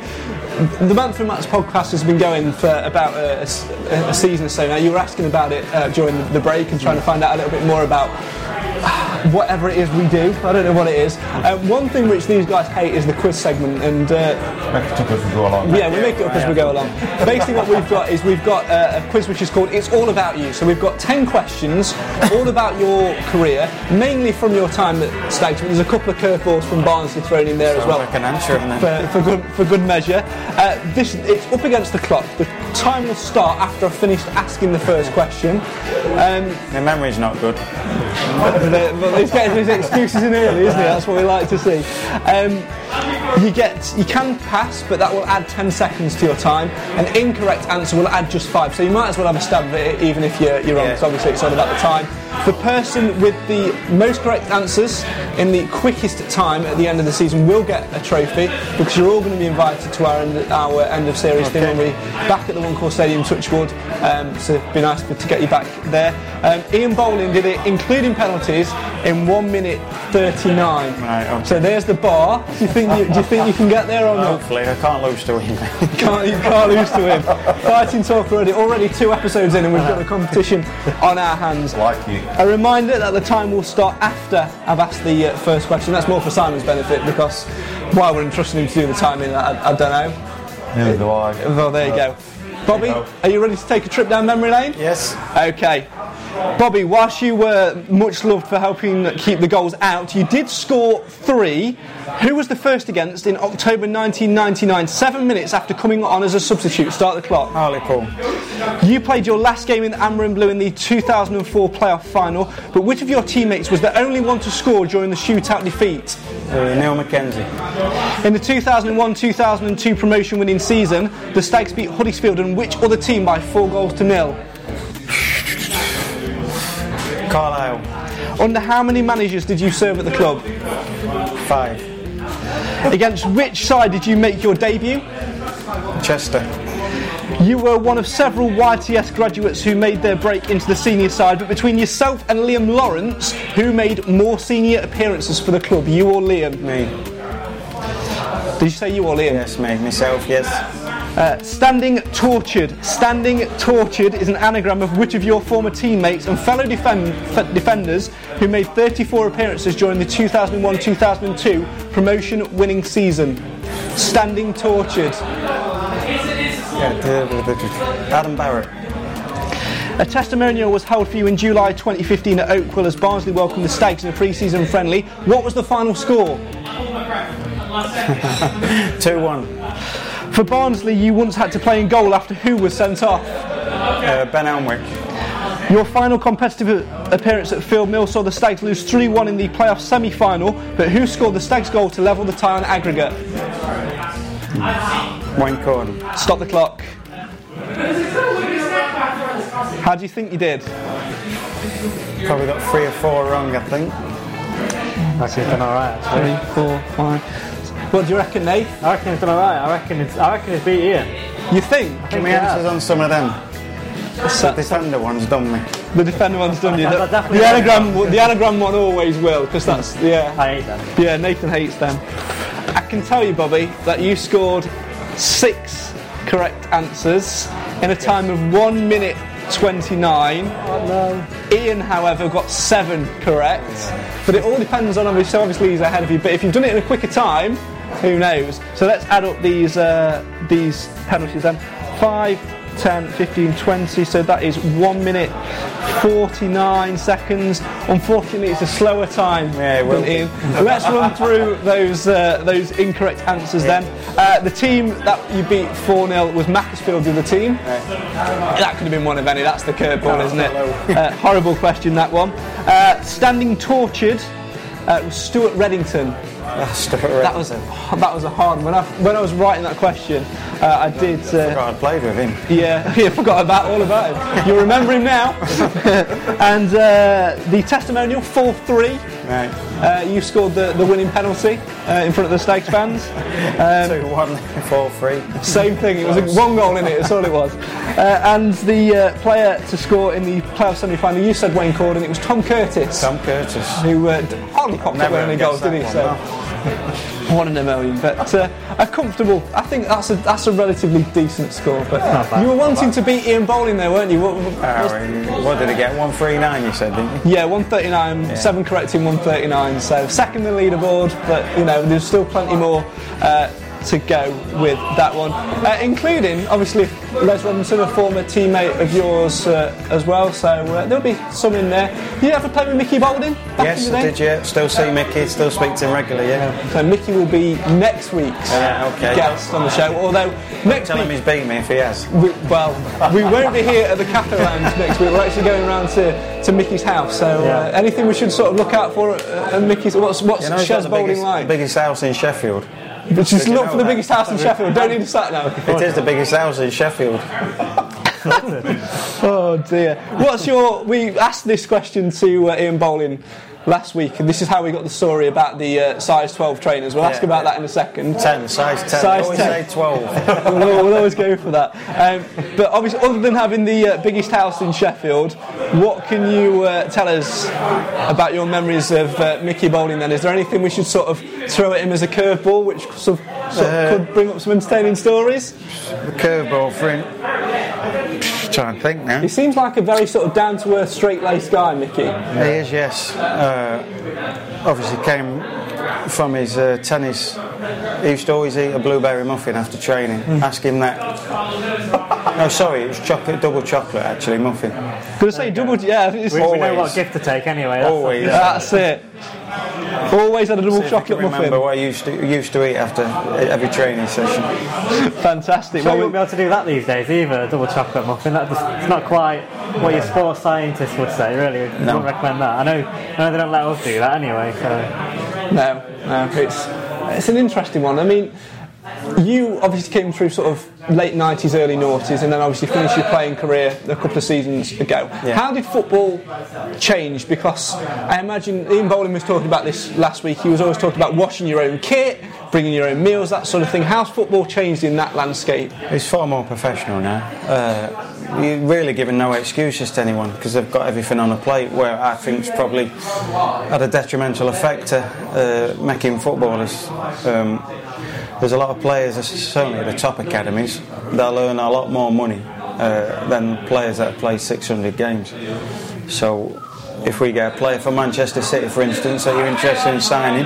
the Mansfield Matters podcast has been going for about a, a, a season or so now. You were asking about it uh, during the break and trying to find out a little bit more about whatever it is we do. I don't know what it is. Uh, one thing which these guys hate is the quiz segment, and uh, make it up as we go along. Yeah, we make it up as we go along. Basically, what we've got is we've got uh, a quiz which is called "It's All About You." So we've got ten questions, all about your career, mainly from your time at Stags. But there's a couple of curveballs from Barnsley thrown in there as well. I can answer for, for good for good measure. Uh, this it's up against the clock. The time will start after I've finished asking the first question. Um, My memory's not good. He's getting his excuses in early, isn't he? That's what we like to see. Um, you get, you can pass, but that will add 10 seconds to your time. An incorrect answer will add just five, so you might as well have a stab at it, even if you're, you're wrong. Because obviously it's all about the time. The person with the most correct answers in the quickest time at the end of the season will get a trophy because you're all going to be invited to our end, our end of series thing when we back at the One Call Stadium Touchwood. Um, so it'd be nice to get you back there. Um, Ian Bowling did it, including penalties, in one minute 39. Right, okay. So there's the bar. Do you think you, do you think you can get there or not? Hopefully, I can't lose to him. can't, you can't lose to him. Fighting talk already, already two episodes in, and we've got the competition on our hands. Like it. A reminder that the time will start after I've asked the uh, first question. That's more for Simon's benefit because while we're entrusting him to do the timing, I, I don't know. Neither do I. Well, there you go. Bobby, you go. are you ready to take a trip down memory lane? yes. Okay. Bobby, whilst you were much loved for helping keep the goals out, you did score three. Who was the first against in October 1999, seven minutes after coming on as a substitute? Start the clock. Hartlepool. You played your last game in the and Blue in the 2004 playoff final, but which of your teammates was the only one to score during the shootout defeat? Uh, Neil McKenzie. In the 2001 2002 promotion winning season, the Stags beat Huddersfield and which other team by four goals to nil? Carlisle. Under how many managers did you serve at the club? Five. Against which side did you make your debut? Chester. You were one of several YTS graduates who made their break into the senior side, but between yourself and Liam Lawrence, who made more senior appearances for the club, you or Liam? Me. Did you say you or Liam? Yes, me. Myself, yes. Uh, standing tortured. Standing tortured is an anagram of which of your former teammates and fellow defend- f- defenders who made 34 appearances during the 2001 2002 promotion winning season? Standing tortured. Adam Barrett. A testimonial was held for you in July 2015 at Oakwell as Barnsley welcomed the Stags in a pre-season friendly. What was the final score? 2 1. For Barnsley, you once had to play in goal after who was sent off? Uh, ben Elmwick. Your final competitive appearance at Field Mill saw the Stags lose 3 1 in the playoff semi final, but who scored the Stags goal to level the tie on aggregate? Wayne Corden. Stop the clock. How do you think you did? Probably got three or four wrong, I think. Actually, he's done alright, actually. Three, four, five. What do you reckon, Nate? I reckon it's done alright. I reckon it's, I reckon it's beat Ian. You think? Give me answers on some of them. The defender one's done me. The defender one's done you. The, the anagram, the anagram one always will, because that's yeah. I hate them. Yeah, Nathan hates them. I can tell you, Bobby, that you scored six correct answers in a time of one minute twenty-nine. Oh no. Ian, however, got seven correct. But it all depends on obviously, obviously he's ahead of you. But if you've done it in a quicker time, who knows? So let's add up these uh, these penalties then. 5, 10, 15, 20. So that is 1 minute 49 seconds. Unfortunately, it's a slower time Yeah, than. Ian. Let's run through those uh, those incorrect answers then. Uh, the team that you beat 4 0 was Macclesfield, the other team. That could have been one of any. That's the curveball, isn't it? Uh, horrible question, that one. Uh, standing tortured uh, was Stuart Reddington. That was a that was a hard one. When I, when I was writing that question, uh, I did. Uh, I played with him. yeah, yeah, forgot about all about him. You remember him now. and uh, the testimonial, 4 3. Right. Uh, you scored the, the winning penalty uh, in front of the Stags fans. Um, 2 1, 4 3. same thing, it was a one goal in it, that's all it was. Uh, and the uh, player to score in the playoff semi final, you said Wayne Corden, it was Tom Curtis. Tom Curtis. Who uh, hardly popped up any goals, did he? So, one, one in a million. But uh, a comfortable, I think that's a, that's a relatively decent score. But bad. you were wanting to beat Ian Bowling there, weren't you? What, what- Oh, what did he get? 139, you said, didn't you? Yeah, 139, seven correcting 139. So second in the leaderboard, but you know there's still plenty more uh, to go with that one, uh, including obviously Les Robinson, a former teammate of yours uh, as well. So uh, there'll be some in there. You ever play with Mickey Boulding? Yes, I did, yeah. Still see Mickey, still speak to him regularly, yeah. So Mickey will be next week's Yeah, okay. guest on the show. Although next Tell him he's beat me if he has. we, well, we won't be here at the Cafe Lounge next week. We're actually going around to, to Mickey's house. So uh, Yeah. anything we should sort of look out for at, Mickey's? What's what's You know, Shez the Bowling biggest, like? biggest house in Sheffield. But just Did look for the that? biggest house in Sheffield. Don't need a sat now. It is the biggest house in Sheffield. Oh dear. What's your? We asked this question to uh, Ian Bowling last week, and this is how we got the story about the uh, size 12 trainers. We'll ask about yeah. that in a second. 10, size 10. Size always 10. say 12. we'll, we'll always go for that. Um, but obviously, other than having the uh, biggest house in Sheffield, what can you uh, tell us about your memories of uh, Mickey Boulding? Then, is there anything we should sort of throw at him as a curveball, which sort of, sort of Uh, could bring up some entertaining stories? the curveball for him. Trying to think now. He seems like a very sort of down to earth, straight laced guy, Mickey. He is, yes. Uh, obviously came from his uh, tennis. He used to always eat a blueberry muffin after training. Ask him that. No, sorry, it was chocolate, double chocolate actually, muffin. Gonna say double, yeah. It's, We, we know Always. what gift to take anyway. That's Always. That's it. Always had a double See if you chocolate can remember muffin. what I used to, used to eat after every training session. Fantastic. Sure, Well, you we- won't be able to do that these days either, a double chocolate muffin. That just, it's not quite what your sports scientists would say, really. I No. wouldn't recommend that. I know, I know they don't let us do that anyway, so. No, no, it's it's an interesting one. I mean, you obviously came through sort of late nineties, early noughties, and then obviously finished your playing career a couple of seasons ago. Yeah. How did football change? Because I imagine Ian Bowling was talking about this last week. He was always talking about washing your own kit, bringing your own meals, that sort of thing. How's football changed in that landscape? It's far more professional now. Uh, you're really giving no excuses to anyone because they've got everything on a plate. Where I think it's probably had a detrimental effect to uh, making footballers. Um, there's a lot of players, certainly at the top academies, they'll earn a lot more money uh, than players that play 600 games. So if we get a player from Manchester City, for instance, that you're interested in signing,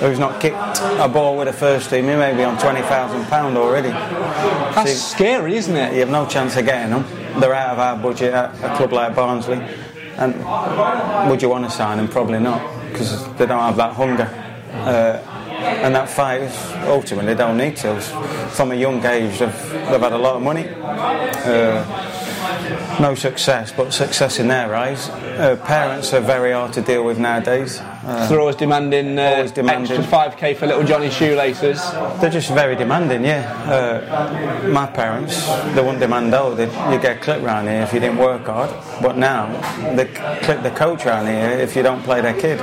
who's not kicked a ball with a first team, he may be on twenty thousand pound already. That's So scary, isn't it? you have no chance of getting them. They're out of our budget at a club like Barnsley. And would you want to sign them? Probably not, because they don't have that hunger. Uh, and that fight, ultimately, don't need to. From a young age, they've, they've had a lot of money. Uh, no success, but success in their eyes. Uh, parents are very hard to deal with nowadays. Uh, They're always demanding, uh, Always demanding. extra 5k for little Johnny's shoelaces. They're just very demanding, yeah. Uh, my parents, they wouldn't demand, oh, they, you get clipped round here if you didn't work hard. But now, they clip the coach round here if you don't play their kid.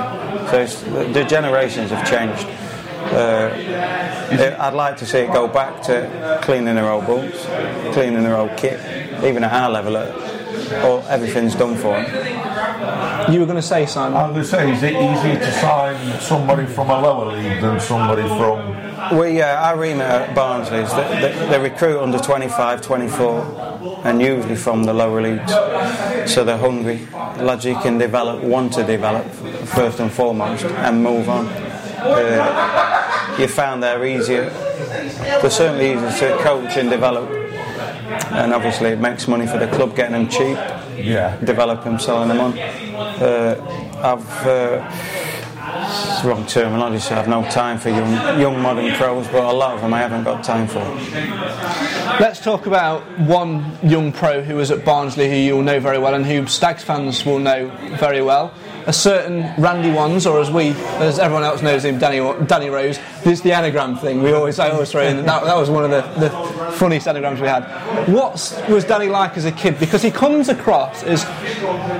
So it's, the generations have changed. Uh, I'd like to see it go back to cleaning their old boots, cleaning their old kit, even at our level. uh, All, everything's done for them. You were going to say, Simon? I was going to say, is it easier to sign somebody from a lower league than somebody from We, uh, our remit at Barnsley is that they, they recruit under 25, 24, and usually from the lower leagues. So they're hungry. Lads you can develop, want to develop, first and foremost, and move on. Uh, you found they're easier. They're certainly easier to coach and develop. And obviously, it makes money for the club getting them cheap, Yeah. develop them, selling them on. Uh, I've. Uh, it's the wrong terminology, so I've no time for young, young modern pros, but a lot of them I haven't got time for. Let's talk about one young pro who was at Barnsley who you'll know very well and who Stags fans will know very well. A certain Randy Ones, or as we, as everyone else knows him, Danny, Danny Rose. It's the anagram thing. We always, I always throw in. That, that was one of the, the funniest anagrams we had. What was Danny like as a kid? Because he comes across as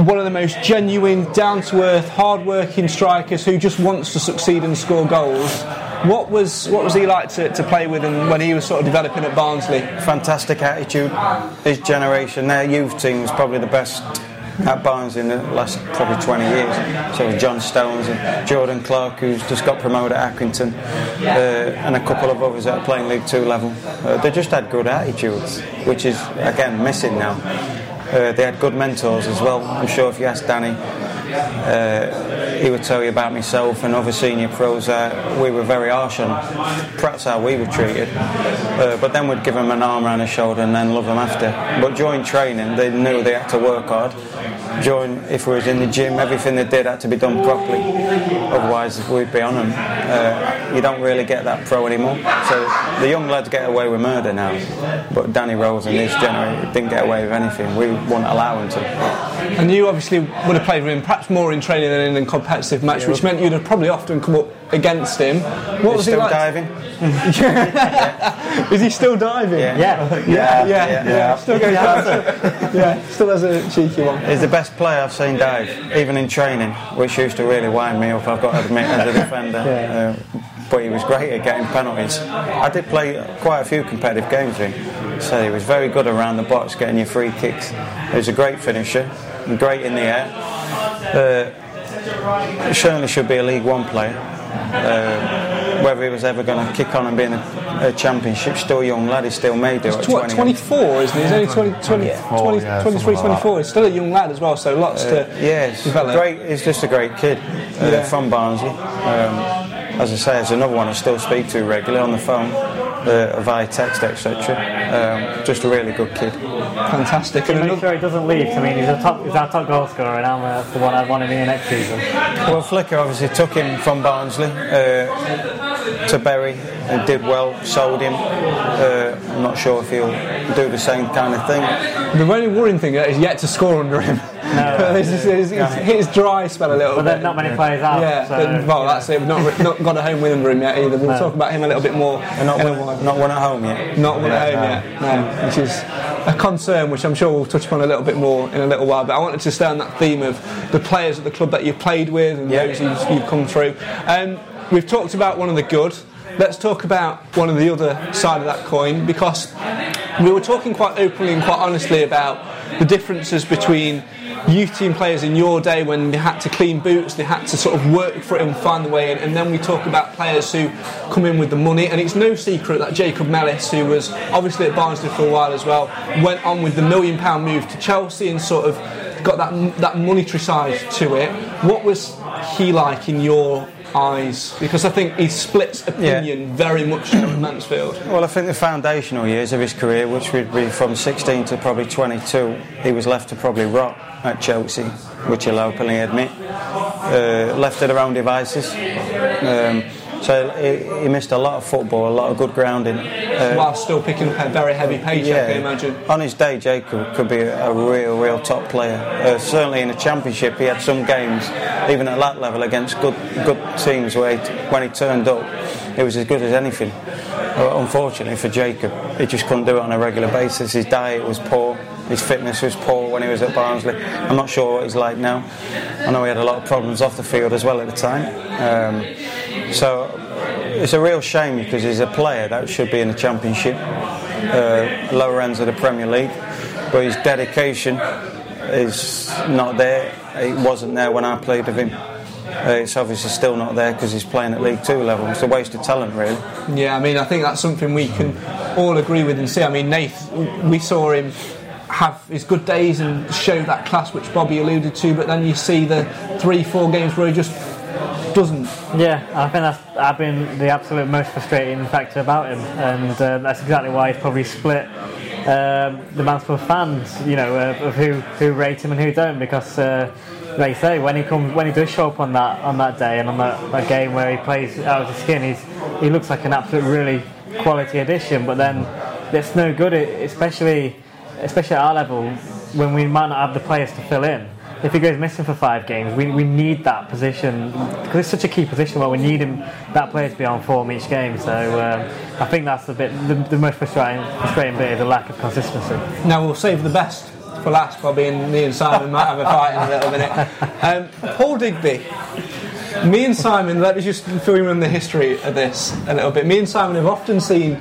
one of the most genuine, down-to-earth, hard-working strikers who just wants to succeed and score goals. What was what was he like to, to play with and when he was sort of developing at Barnsley? Fantastic attitude. His generation, their youth team was probably the best at Barnes in the last probably 20 years. So John Stones and Jordan Clark, who's just got promoted at Accrington, uh, and a couple of others that are playing League Two level. Uh, they just had good attitudes, which is again missing now. Uh, they had good mentors as well. I'm sure if you ask Danny, uh, he would tell you about myself and other senior pros that we were very harsh on perhaps how we were treated. Uh, but then we'd give them an arm around the shoulder and then love them after. But during training, they knew they had to work hard. During, if we was in the gym, everything they did had to be done properly. Otherwise, we'd be on them. Uh, you don't really get that pro anymore. So the young lads get away with murder now. But Danny Rose and his generation didn't get away with anything. We wouldn't allow them to. And you obviously would have played with him, perhaps more in training than in a competitive match, which meant you'd have probably often come up against him. What was he still like? diving? Is he still diving? Yeah. Yeah. yeah, yeah. Yeah. yeah. Still goes down. yeah, still has a cheeky one. He's the best player I've seen dive, even in training, which used to really wind me up, I've got to admit, as a defender. Uh, but he was great at getting penalties. I did play quite a few competitive games with him, so he was very good around the box, getting your free kicks. He was a great finisher, and great in the air. Uh, certainly should be a League One player. Uh, whether he was ever going to kick on and be in a, a championship, still a young lad, he still may do at Tw- 20. 24, isn't he? He's only 20, 20, Yeah. 20 Oh, yeah, 23, something like 24. He's still a young lad as well, so lots to Yeah, it's develop. great. He's just a great kid uh, Yeah. from Barnsley. Um, as I say, there's another one I still speak to regularly on the phone, uh, via text, etc. Um, just a really good kid. Fantastic. And Make another, sure he doesn't leave. I mean, he's, a top, he's our top goal scorer, and I'm uh, the one I'd want him here next season. Well, Flicker obviously took him from Barnsley uh, to Bury and did well, sold him. Uh, I'm not sure if he'll do the same kind of thing. the only worrying thing is yet to score under him. No. This is- he's, he's his dry spell a little But bit. then not many players have. Yeah, so, but- well, that's it. We've not, not got a home win under him yet either. We'll No. talk about him a little bit more And not in a one, not one at home yet. Not one at home yet, no, which is a concern, which I'm sure we'll touch upon a little bit more in a little while. But I wanted to stay on that theme of the players at the club that you've played with and Yeah. those you've, you've come through. Um, we've talked about one of the good. Let's talk about one of the other side of that coin because we were talking quite openly and quite honestly about the differences between youth team players in your day when they had to clean boots, they had to sort of work for it and find the way in, and then we talk about players who come in with the money. And it's no secret that Jacob Mellis, who was obviously at Barnsley for a while as well, went on with the million pound move to Chelsea and sort of got that that monetary side to it. What was he like in your eyes? Because I think he splits opinion very much on Mansfield. Well, I think the foundational years of his career, which would be from 16 to probably 22, he was left to probably rot at Chelsea, which he'll openly admit. Uh, left to their own devices. Um, so he, he, missed a lot of football, a lot of good grounding. Uh, While still picking up a very heavy paycheck, yeah, I imagine. On his day, Jacob could be a, real, real top player. Uh, certainly in the Championship, he had some games, even at that level, against good, good teams where he, when he turned up, it was as good as anything. Uh, unfortunately for Jacob, he just couldn't do it on a regular basis. His diet was poor. His fitness was poor when he was at Barnsley. I'm not sure what he's like now. I know he had a lot of problems off the field as well at the time. Um, so it's a real shame because he's a player that should be in the Championship, uh, lower ends of the Premier League, but his dedication is not there. It wasn't there when I played with him. Uh, it's obviously still not there because he's playing at League Two level. It's a waste of talent, really. Yeah, I mean, I think that's something we can all agree with and see. I mean, Nath, we saw him have his good days and show that class which Bobby alluded to, but then you see the three, four games where he just doesn't. Yeah, I think that's I've been the absolute most frustrating factor about him, and uh, that's exactly why he's probably split um, the Mansfield fans, you know, uh, of who who rate him and who don't, because. Uh, say, when he comes, when he does show up on that on that day and on that, that game where he plays out of his skin, he's he looks like an absolute really quality addition. But then it's no good, especially especially at our level, when we might not have the players to fill in. If he goes missing for five games, we, we need that position because it's such a key position where we need him that player to be on form each game. So um, I think that's the bit the, the most frustrating, frustrating bit is the lack of consistency. Now we'll save the best for last. Probably and me and Simon might have a fight in a little minute. Um, Paul Digby. Me and Simon, let me just fill you in the history of this a little bit. Me and Simon have often seen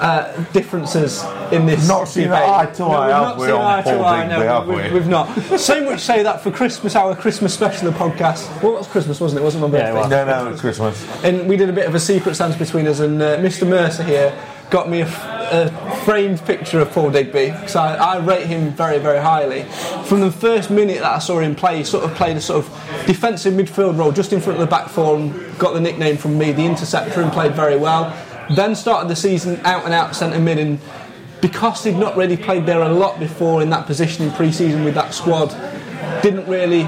uh, differences in this. Not seen debate. eye to eye, no, have we, on Paul eye, Digby, no, have we? We've not. so much say that for Christmas, our Christmas special the podcast. Well, it was Christmas, wasn't it? It wasn't my birthday. Yeah, No, no, it's Christmas. And we did a bit of a secret Santa between us, and uh, Mr. Mercer here got me a, a framed picture of Paul Digby because I, I, rate him very, very highly. From the first minute that I saw him play, he sort of played a sort of defensive midfield role just in front of the back four and got the nickname from me, the interceptor, and played very well. Then started the season out and out centre mid, and because he'd not really played there a lot before in that position in pre season with that squad, didn't really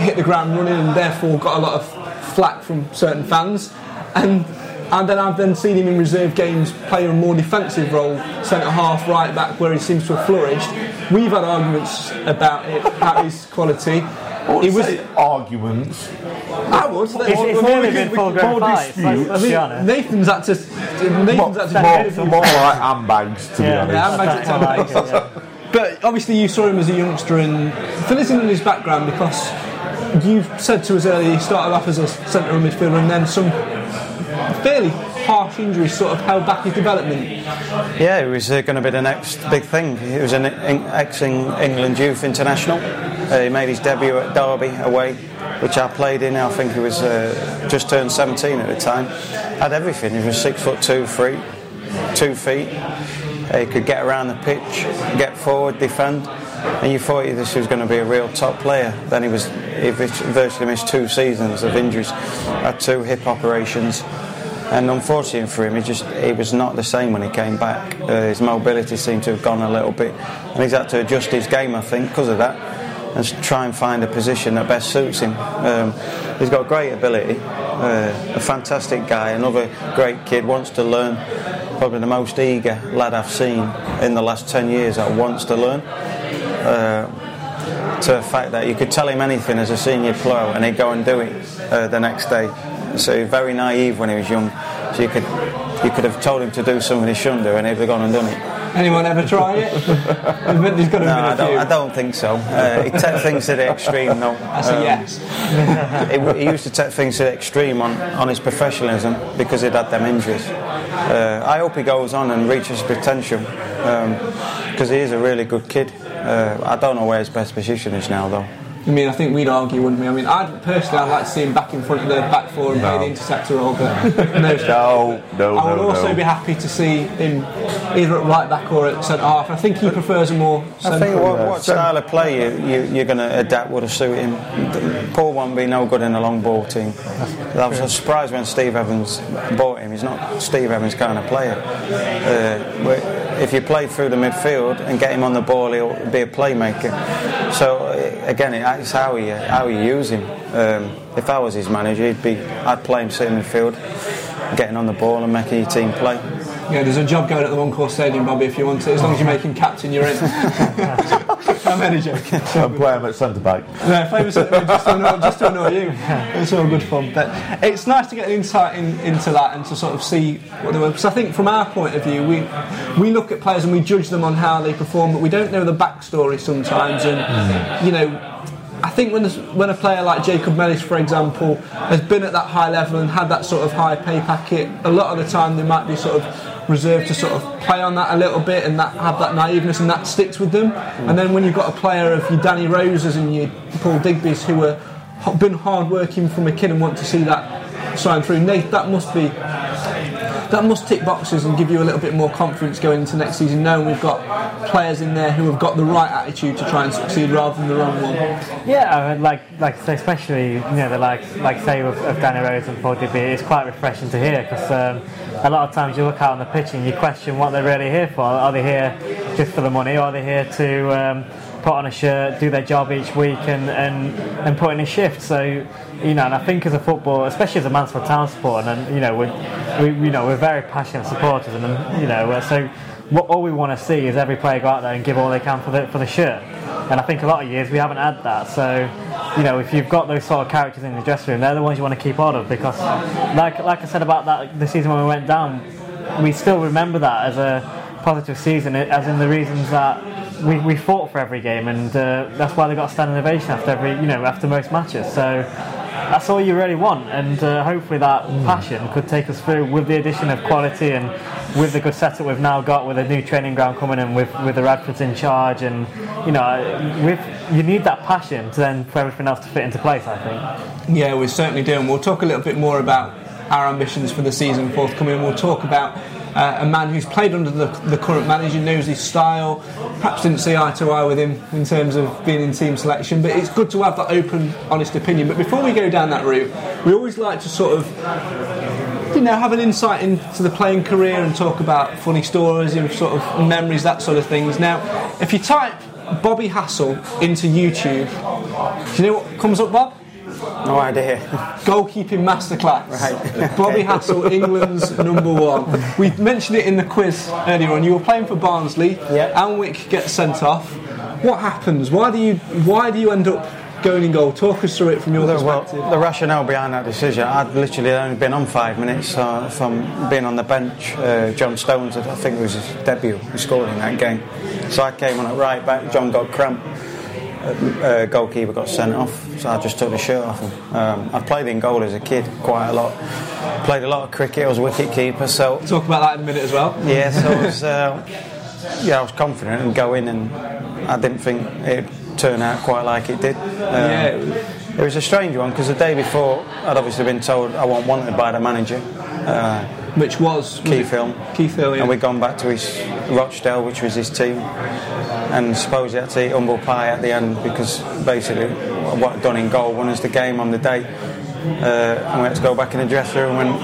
hit the ground running and therefore got a lot of flack from certain fans. And and then I've then seen him in reserve games play a more defensive role, centre half, right back, where he seems to have flourished. We've had arguments about it, about his quality. It was arguments. I would. It's, it's nearly been full grown fights. Let's, let's be honest. Nathan's had to. Nathan's had to. More, more like handbags, to Yeah, be Yeah, honest. handbags at I times. But obviously, you saw him as a youngster and fill us in on his background because you said to us earlier he started off as a centre midfielder and then some fairly harsh injury sort of held back his development. Yeah, it was uh, going to be the next big thing. He was an ex-England youth international. Uh, he made his debut at Derby away, which I played in. I think he was uh, just turned 17 at the time. Had everything. He was six foot two, three, two feet. Uh, he could get around the pitch, get forward, defend. And you thought this was going to be a real top player. Then he was he virtually missed two seasons of injuries, had two hip operations, and unfortunately for him, he just he was not the same when he came back. Uh, his mobility seemed to have gone a little bit, and he's had to adjust his game, I think, because of that, and try and find a position that best suits him. Um, he's got great ability, uh, a fantastic guy, another great kid, wants to learn. Probably the most eager lad I've seen in the last 10 years that wants to learn. Uh, to the fact that you could tell him anything as a senior pro and he'd go and do it uh, the next day. So he was very naive when he was young. So you could you could have told him to do something he shouldn't do and he'd have gone and done it. Anyone ever try it? There's got to No, I don't, few. I don't think so. Uh, he took things to the extreme, no. That's a Um, yes. he, he used to take things to the extreme on, on his professionalism because he'd had them injuries. Uh, I hope he goes on and reaches potential because he is a really good kid. Uh, I don't know where his best position is now, though. I mean, I think we'd argue, wouldn't we? I mean, I'd personally, I'd like to see him back in front of the back four and No. play the interceptor role, but no. No, no, I would no, also no. be happy to see him either at right back or at centre half. I think he prefers a more. I think what, what style of play you, you, you're going to adapt would have suit him. Paul won't be no good in a long ball team. I was surprised when Steve Evans bought him. He's not Steve Evans kind of player. Uh, but if you play through the midfield and get him on the ball, he'll be a playmaker. So uh, again, it's how you how you use him. Um, if I was his manager, he'd be I'd play him sitting midfield, getting on the ball and making your team play. Yeah, there's a job going at the One Call Stadium, Bobby, if you want it. As long as you make him captain, you're in. I'm only joking. And play him at centre back. No, famous just to annoy, just to annoy you. It's all good fun, but it's nice to get an insight in, into that and to sort of see what they were. Because I think from our point of view, we we look at players and we judge them on how they perform, but we don't know the backstory sometimes. And you know, I think when when a player like Jacob Mellis, for example, has been at that high level and had that sort of high pay packet, a lot of the time they might be sort of reserved to sort of play on that a little bit and that have that naiveness and that sticks with them. And then when you've got a player of your Danny Roses and your Paul Digby's who are been hard working from a kid and want to see that shine through, Nate, that must be that must tick boxes and give you a little bit more confidence going into next season, knowing we've got players in there who have got the right attitude to try and succeed rather than the wrong one. Yeah, like like especially you know the like like say of, of Danny Rose and Paul Digby, it's quite refreshing to hear because um, a lot of times you look out on the pitch and you question what they're really here for. Are they here just for the money, or are they here to um, put on a shirt, do their job each week, and and, and put in a shift? So you know, and I think as a football, especially as a Mansfield Town supporter, and you know we we you know we're very passionate supporters, and you know so. What all we want to see is every player go out there and give all they can for the for the shirt. And I think a lot of years we haven't had that. So, you know, if you've got those sort of characters in the dressing room, they're the ones you want to keep hold of because, like like I said about that the season when we went down, we still remember that as a positive season, as in the reasons that we, we fought for every game, and uh, that's why they got a standing ovation after every you know after most matches. So. That's all you really want, and uh, hopefully that passion could take us through with the addition of quality and with the good setup we've now got with a new training ground coming in with, with the Radfords in charge, and you know, with you need that passion to then for everything else to fit into place. I think. Yeah, we certainly do, and we'll talk a little bit more about our ambitions for the season forthcoming. And we'll talk about uh, a man who's played under the, the current manager, knows his style. Perhaps didn't see eye to eye with him in terms of being in team selection, but it's good to have that open, honest opinion. But before we go down that route, we always like to sort of you know, have an insight into the playing career and talk about funny stories and sort of memories, that sort of things. Now, if you type Bobby Hassell into YouTube, do you know what comes up, Bob? No idea. Goalkeeping masterclass. Right. Bobby Hassell, England's number one. We mentioned it in the quiz earlier on. You were playing for Barnsley. Yeah. Anwick gets sent off. What happens? Why do you why do you end up going in goal? Talk us through it from your The, well, perspective. the rationale behind that decision, I'd literally only been on five minutes so from being on the bench. Uh, John Stones, I think it was his debut, he scored in that game. So I came on at right back, John got cramp. Uh, goalkeeper got sent off, so I just took the shirt off him. Um, I played in goal as a kid quite a lot. Played a lot of cricket. I was a wicket keeper, so Talk about that in a minute as well. yeah, so I was, uh, yeah, I was confident and go in, and I didn't think it'd turn out quite like it did. Um, Yeah, it was- it was a strange one because the day before I'd obviously been told I wasn't wanted by the manager, uh, Which was, was Keith it- Hill, Keith yeah. and we'd gone back to his Rochdale, which was his team, and suppose he had to eat humble pie at the end because basically what I'd done in goal won us the game on the day. Uh, and we had to go back in the dressing room and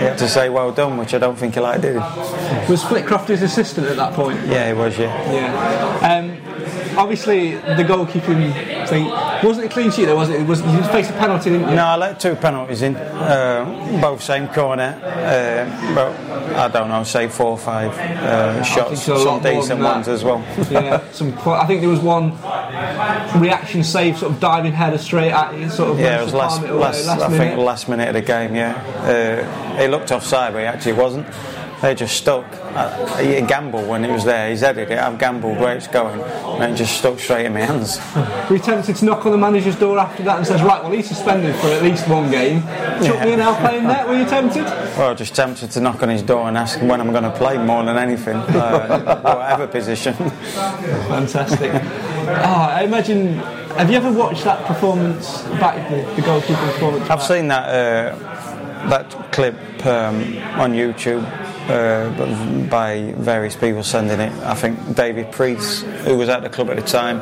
he had to say well done, which I don't think he liked, did he? was Flitcroft his assistant at that point? Yeah, he was, yeah. Yeah. Um, obviously, the goalkeeping thing wasn't a clean sheet. Though, was it? it was you faced a penalty, didn't you? No, I let two penalties in, uh, both same corner, uh, but I don't know, say four or five uh, shots, so some decent ones as well. yeah, some. quite- I think there was one reaction save, sort of diving header straight at you, sort of. Yeah, it was last, it away last, I minute. think last minute of the game. Yeah, uh, he looked offside, but he actually wasn't. They just stuck. Uh, he gambled when it was there. He's edited it. I've gambled where it's going, and it just stuck straight in my hands. Were you tempted to knock on the manager's door after that and says, right, well, he's suspended for at least one game. Chuck Yeah. me in, I'll that. Were you tempted? Well, just tempted to knock on his door and ask him when I'm going to play more than anything, uh, whatever position. Fantastic. oh, I imagine. Have you ever watched that performance back, the, the goalkeeper performance? I've back? seen that uh, that clip um, on YouTube uh, by various people sending it. I think David Priest, who was at the club at the time,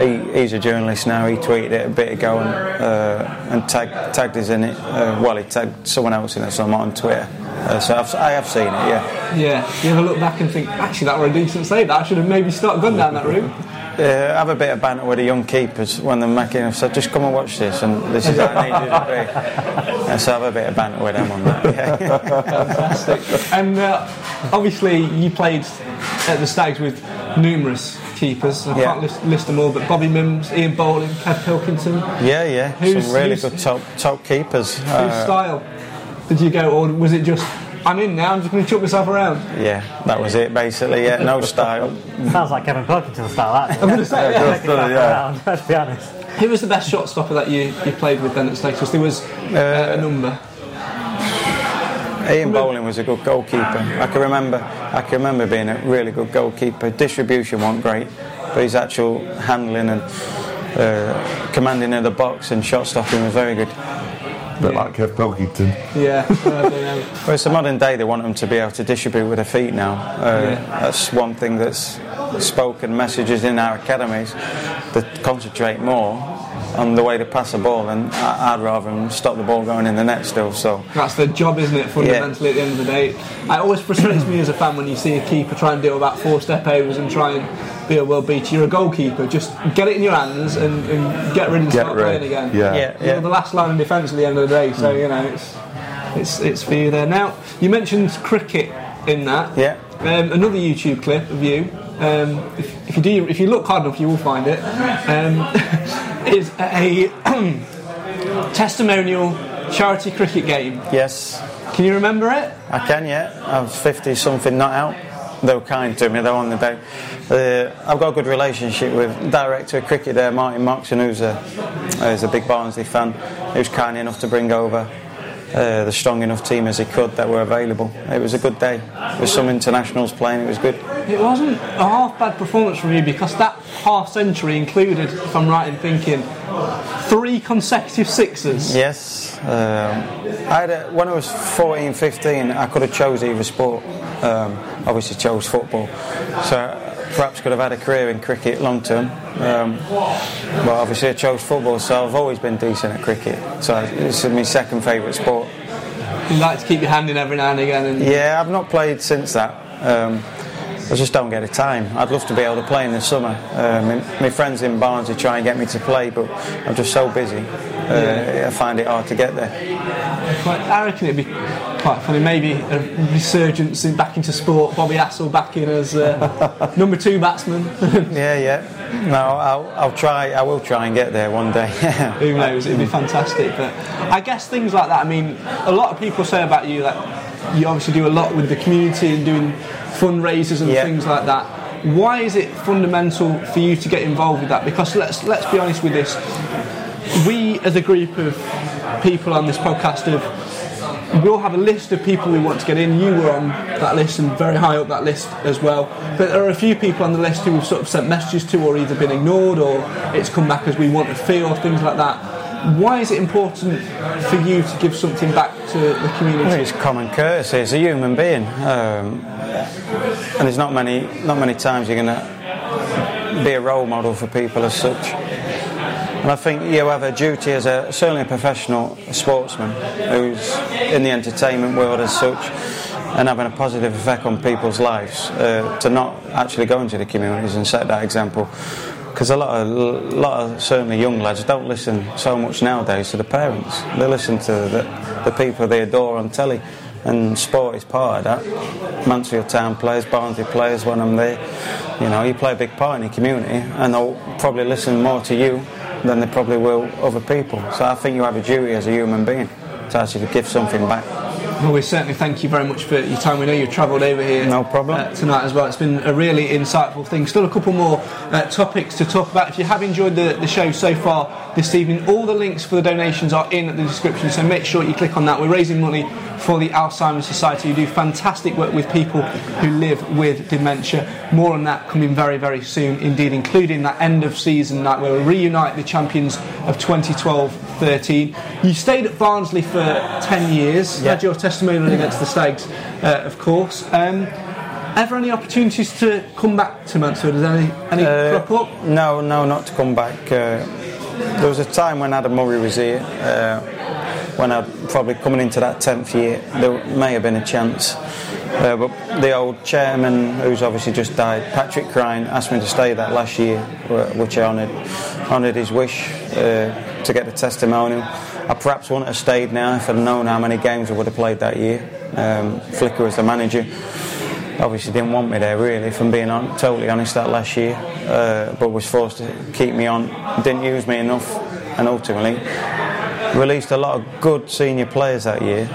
he, he's a journalist now. He tweeted it a bit ago and, uh, and tagged, tagged us in it. Uh, well, he tagged someone else in it, so I'm on Twitter. Uh, so I've, I have seen it, yeah. Yeah. You ever look back and think, actually, that were a decent save. That I should have maybe started gone down that route. Uh, have a bit of banter with the young keepers when they're making. I've said, just come and watch this, and this is how I need you to be. And so have a bit of banter with them on that. Yeah. Fantastic. And uh, obviously, you played at the Stags with numerous keepers. I Yeah. can't list, list them all, but Bobby Mimms, Ian Bowling, Kev Pilkington. Yeah, yeah. Who's- Some really good top top keepers. Whose Uh, style did you go, or was it just, I'm in now, I'm just going to chuck myself around? yeah, that was it basically. Yeah, no style. Sounds like Kevin Pilkington style, that. I'm going to say, yeah. Taking back around, Let's be honest. Who was the best shot stopper that you, you played with then at Stags? 'Cause there was uh, a number. Ian Bowling was a good goalkeeper. I can remember. I can remember being a really good goalkeeper. Distribution wasn't great, but his actual handling and uh, commanding of the box and shot stopping was very good. Bit like Kev Pilkington. Yeah. I don't know. Well, it's a modern day. They want them to be able to distribute with their feet now. Uh, Yeah. That's one thing that's spoken messages in our academies that concentrate more on the way to pass the ball, and I- I'd rather them stop the ball going in the net still. So That's the job, isn't it, fundamentally, at the end of the day? It always frustrates me as a fan when you see a keeper try and do about four step overs and try and be a world beater. You're a goalkeeper, just get it in your hands and, and get rid and Get start rid, playing again. yeah. Yeah, You're the last line of defence at the end of the day, so, you know, it's, it's, it's for you there. Now, you mentioned cricket in that. Yeah. Um, another YouTube clip of you. Um, if, if you do, if you look hard enough, you will find it. Um, is a testimonial charity cricket game. yes, Can you remember it? I can. Yeah, I was fifty something, not out. They were kind to me. They were on the day. Uh, I've got a good relationship with director of cricket there, Martin Moxon, who's a who's a big Barnsley fan. Was kind enough to bring over uh, the strong enough team as he could that were available. It was a good day. With some internationals playing. It was good. It wasn't a half bad performance from you because that half century included, if I'm right in thinking, three consecutive sixes. Yes. Um, I had a, when I was 14, 15, I could have chose either sport. Um, obviously chose football. So perhaps could have had a career in cricket long term. Um, but obviously I chose football, so I've always been decent at cricket. So this is my second favourite sport. You like to keep your hand in every now and again. And Yeah, I've not played since that. Um, I just don't get the time. I'd love to be able to play in the summer. Uh, my, friends in Barnsley try and get me to play, but I'm just so busy. Uh, I find it hard to get there. quite, I reckon it'd be quite funny. Maybe a resurgence in back into sport. Bobby Hassell back in as uh, number two batsman. Yeah, yeah. No, I'll, I'll try. I will try and get there one day. Who knows? It'd be fantastic. But I guess things like that. I mean, a lot of people say about you that you obviously do a lot with the community and doing fundraisers and Yeah. things like that. Why is it fundamental for you to get involved with that? Because let's let's be honest with this. We, as a group of people on this podcast, have we all have a list of people we want to get in. You were on that list and very high up that list as well. But there are a few people on the list who we've sort of sent messages to or either been ignored or it's come back as we want to feel or things like that. Why is it important for you to give something back to the community? it's common courtesy. It's a human being, um, and there's not many not many times you're going to be a role model for people as such. And I think you have a duty as a certainly a professional sportsman who's in the entertainment world as such, and having a positive effect on people's lives uh, to not actually go into the communities and set that example. Because a lot of, lot of certainly young lads don't listen so much nowadays to the parents. They listen to the, the people they adore on telly, and sport is part of that. Mansfield Town players, Barnsley players, when I'm there, you know, you play a big part in the community, and they'll probably listen more to you than they probably will other people. So I think you have a duty as a human being to actually give something back. Well, we certainly thank you very much for your time. We know you've travelled over here No problem. uh, tonight as well. It's been a really insightful thing. Still a couple more uh, topics to talk about. If you have enjoyed the, the show so far this evening, all the links for the donations are in the description, so make sure you click on that. We're raising money for the Alzheimer's Society, who do fantastic work with people who live with dementia. More on that coming very, very soon indeed, including that end of season night where we reunite the champions of 2012 13. You stayed at Barnsley for 10 years, Yeah. had your testimonial against the Stags, uh, of course. Um, ever any opportunities to come back to Mansfield? Has any, any Uh, crop up? No, no, not to come back. Uh, there was a time when Adam Murray was here, uh, when I probably coming into that 10th year, there may have been a chance. Uh, but the old chairman, who's obviously just died, Patrick Cryne, asked me to stay that last year, which I honoured, honoured his wish uh, to get the testimonial. I perhaps wouldn't have stayed now if I'd known how many games I would have played that year. Um, Flicker as the manager obviously didn't want me there really, if I'm being on, totally honest, that last year, uh, but was forced to keep me on, didn't use me enough, and ultimately released a lot of good senior players that year,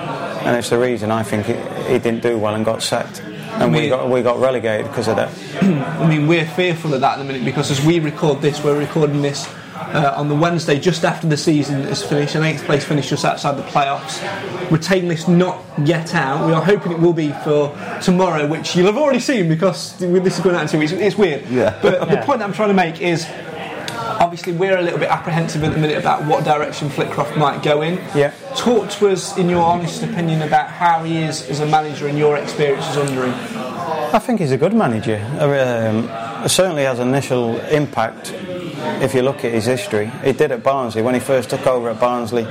and it's the reason I think he, he didn't do well and got sacked. And we Me- got, we got relegated because of that. I mean, we're fearful of that at the minute because as we record this, we're recording this uh, on the Wednesday just after the season is finished, an eighth place finish just outside the playoffs. We're taking this not yet out. We are hoping it will be for tomorrow, which you'll have already seen because this is going out in two weeks. It's weird. Yeah. But the point that I'm trying to make is. Obviously, we're a little bit apprehensive at the minute about what direction Flitcroft might go in. Yeah. Talk to us, in your honest opinion, about how he is as a manager and your experiences under him. I think he's a good manager. Um, certainly has initial impact if you look at his history. He did at Barnsley when he first took over at Barnsley.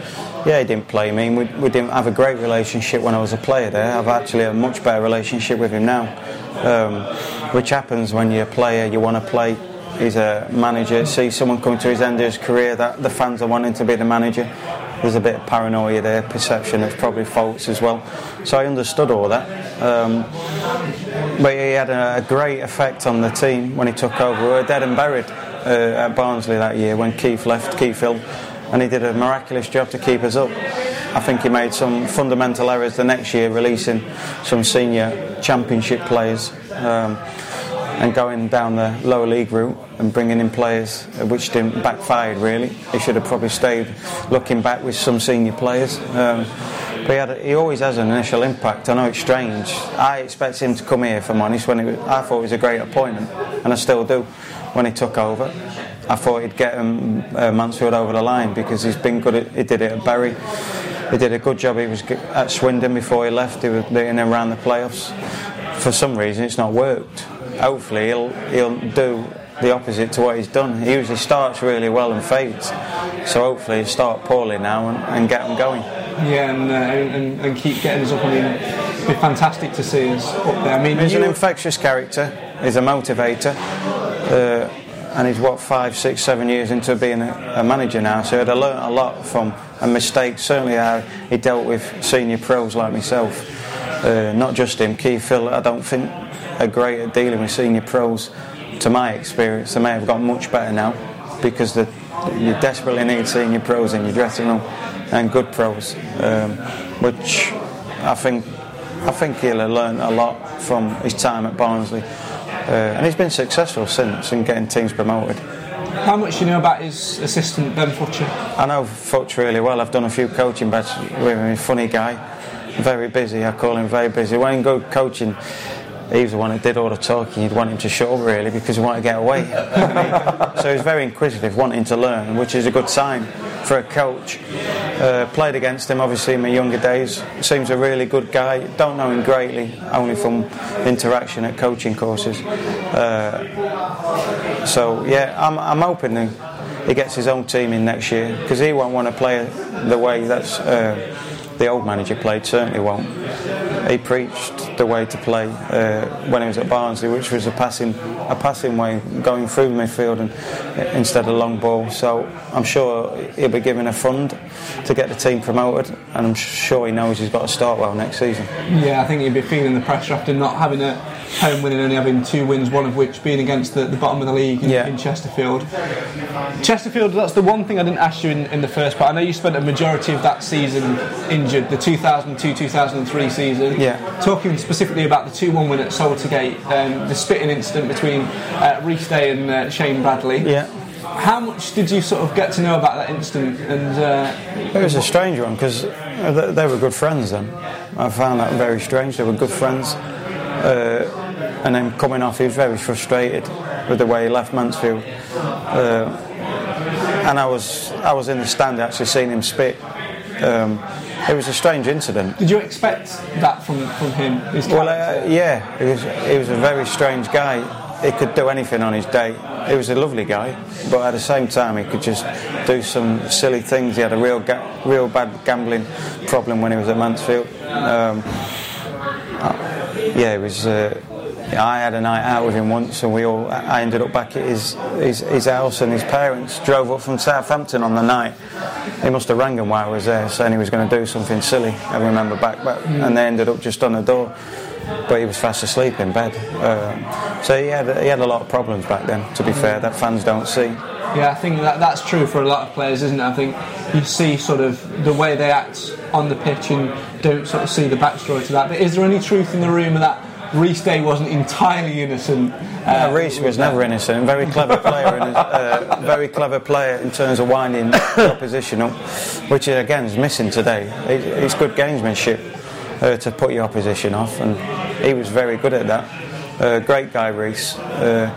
Yeah, he didn't play me. We, we didn't have a great relationship when I was a player there. I've actually a much better relationship with him now, um, which happens when you're a player. You want to play. He's a manager. See someone coming to his end of his career that the fans are wanting to be the manager. There's a bit of paranoia there, perception of probably faults as well. So I understood all that. Um, but he had a, a great effect on the team when he took over. We were dead and buried uh, at Barnsley that year when Keith left, Keith Hill, and he did a miraculous job to keep us up. I think he made some fundamental errors the next year, releasing some senior championship players. Um, and going down the lower league route and bringing in players which didn't backfired really. He should have probably stayed looking back with some senior players. Um, but he, he always has an initial impact. I know it's strange. I expect him to come here, if I'm honest. When it I thought it was a great appointment, and I still do. When he took over, I thought he'd get um, uh, Mansfield over the line because he's been good. At, he did it at Bury. He did a good job. He was at Swindon before he left. He was in and around the playoffs. For some reason, it's not worked. Hopefully, he'll he'll do the opposite to what he's done. He usually starts really well and fades. So hopefully, he'll start poorly now and, and get them going. Yeah, and, uh, and, and keep getting us up. I mean, it'd be fantastic to see us up there. I mean, He's an infectious character. He's a motivator. Uh, and he's what five, six, seven years into being a, a manager now. So I'd learnt a lot from a mistake. Certainly how he dealt with senior pros like myself. Uh, not just him, Keith Hill. I don't think are great at dealing with senior pros. To my experience, they may have got much better now because the, you desperately need senior pros in your dressing room and good pros, um, which I think I think he'll learned a lot from his time at Barnsley. Uh, and he's been successful since in getting teams promoted. how much do you know about his assistant Ben Futcher? I know Futch really well. I've done a few coaching bets with him. He's a funny guy, very busy. I call him very busy. When he go coaching, he was the one that did all the talking. You'd want him to shut up really because he wanted to get away. so he's very inquisitive, wanting to learn, which is a good sign for a coach. Uh, played against him obviously in my younger days. Seems a really good guy. Don't know him greatly, only from interaction at coaching courses. Uh, so yeah, I'm, I'm hoping that he gets his own team in next year because he won't want to play the way that's uh, the old manager played. Certainly won't. He preached the way to play uh, when he was at Barnsley, which was a passing a passing way, going through midfield and instead of long ball. So I'm sure he'll be given a fund to get the team promoted, and I'm sure he knows he's got to start well next season. Yeah, I think he'd be feeling the pressure after not having a, home winning, only having two wins, one of which being against the, the bottom of the league in, Yeah. in Chesterfield. Chesterfield, that's the one thing I didn't ask you in, in the first part. I know you spent a majority of that season injured, the 2002-2003 season. Yeah. Talking specifically about the 2-1 win at Saltergate, um, the spitting incident between uh, Rhys Day and uh, Shane Bradley. Yeah. How much did you sort of get to know about that incident? And uh, It was a strange one because they, they were good friends then. I found that very strange. They were good friends. Uh, and then coming off, he was very frustrated with the way he left Mansfield. Uh, and I was I was in the stand actually seeing him spit. Um, it was a strange incident. did you expect that from, from him? His Well, uh, yeah, he was, he was a very strange guy. He could do anything on his day. He was a lovely guy, but at the same time, he could just do some silly things. He had a real, ga- real bad gambling problem when he was at Mansfield. Um, uh, yeah, it was. Uh, I had a night out with him once, and we all. I ended up back at his, his his house, and his parents drove up from Southampton on the night. He must have rang him while I was there, saying he was going to do something silly. I remember back, but and they ended up just on the door. But he was fast asleep in bed. Uh, so he had he had a lot of problems back then. To be fair, that fans don't see. Yeah, I think that that's true for a lot of players, isn't it? I think you see sort of the way they act on the pitch and don't sort of see the backstory to that. But is there any truth in the rumour that Rhys Day wasn't entirely innocent? Uh, Rhys was never innocent. Very clever player, and uh, very clever player in terms of winding the opposition up, which uh, again is missing today. It, it's good gamesmanship uh, to put your opposition off, and he was very good at that. Uh, great guy, Rhys. Uh,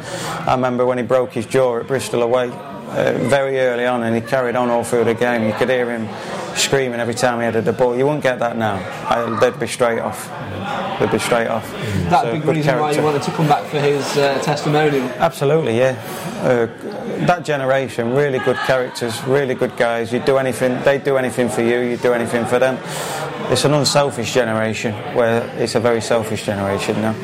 I remember when he broke his jaw at Bristol away. Uh, very early on, and he carried on all through the game. You could hear him screaming every time he headed the ball. You wouldn't get that now. I, they'd be straight off. They'd be straight off. that So, big reason why you wanted to come back for his uh, testimonial. Absolutely, yeah. Uh, that generation, really good characters, really good guys. You'd do anything, They'd do anything for you, You'd do anything for them. It's an unselfish generation, where it's a very selfish generation now.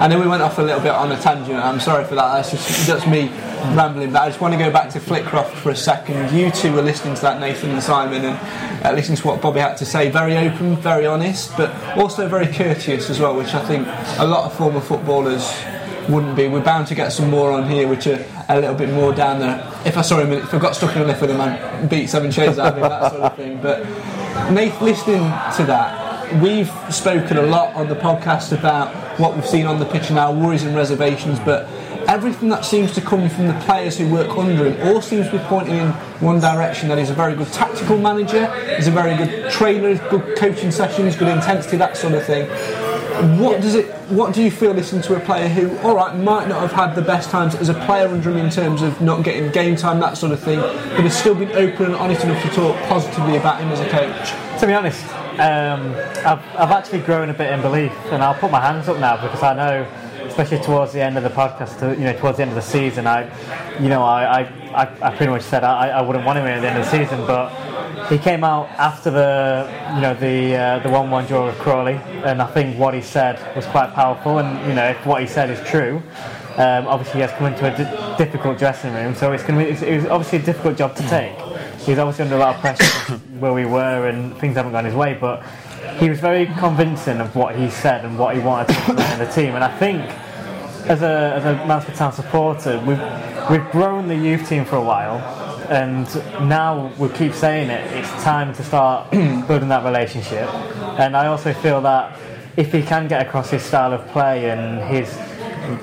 I know we went off a little bit on a tangent. I'm sorry for that. That's just that's me rambling. But I just want to go back to Flitcroft for a second. You two were listening to that Nathan and Simon and listening to what Bobby had to say. Very open, very honest, but also very courteous as well, which I think a lot of former footballers wouldn't be. We're bound to get some more on here, which are a little bit more down there. If I saw him, if I got stuck in a lift with him, I'd beat seven shades out of him, that sort of thing. But Nate, listening to that, we've spoken a lot on the podcast about what we've seen on the pitch and our worries and reservations, but everything that seems to come from the players who work under him all seems to be pointing in one direction that he's a very good tactical manager, he's a very good trainer, good coaching sessions, good intensity, that sort of thing. What does it? What do you feel listening to a player who, all right, might not have had the best times as a player under him in terms of not getting game time, that sort of thing, but has still been open and honest enough to talk positively about him as a coach? To be honest, um, I've, I've actually grown a bit in belief, and I'll put my hands up now because I know, especially towards the end of the podcast, you know, towards the end of the season, I, you know, I, I, I, pretty much said I, I wouldn't want him at the end of the season, but he came out after the, you know, the uh, the one-one draw with Crawley, and I think what he said was quite powerful, and you know, if what he said is true. Um, obviously, he has come into a di- difficult dressing room, so it's going to be, it was obviously a difficult job to take. He's obviously under a lot of pressure where we were, and things haven't gone his way. But he was very convincing of what he said and what he wanted to implement in the team. And I think, as a as a Mansfield Town supporter, we've we've grown the youth team for a while, and now we keep saying it. It's time to start building that relationship. And I also feel that if he can get across his style of play and his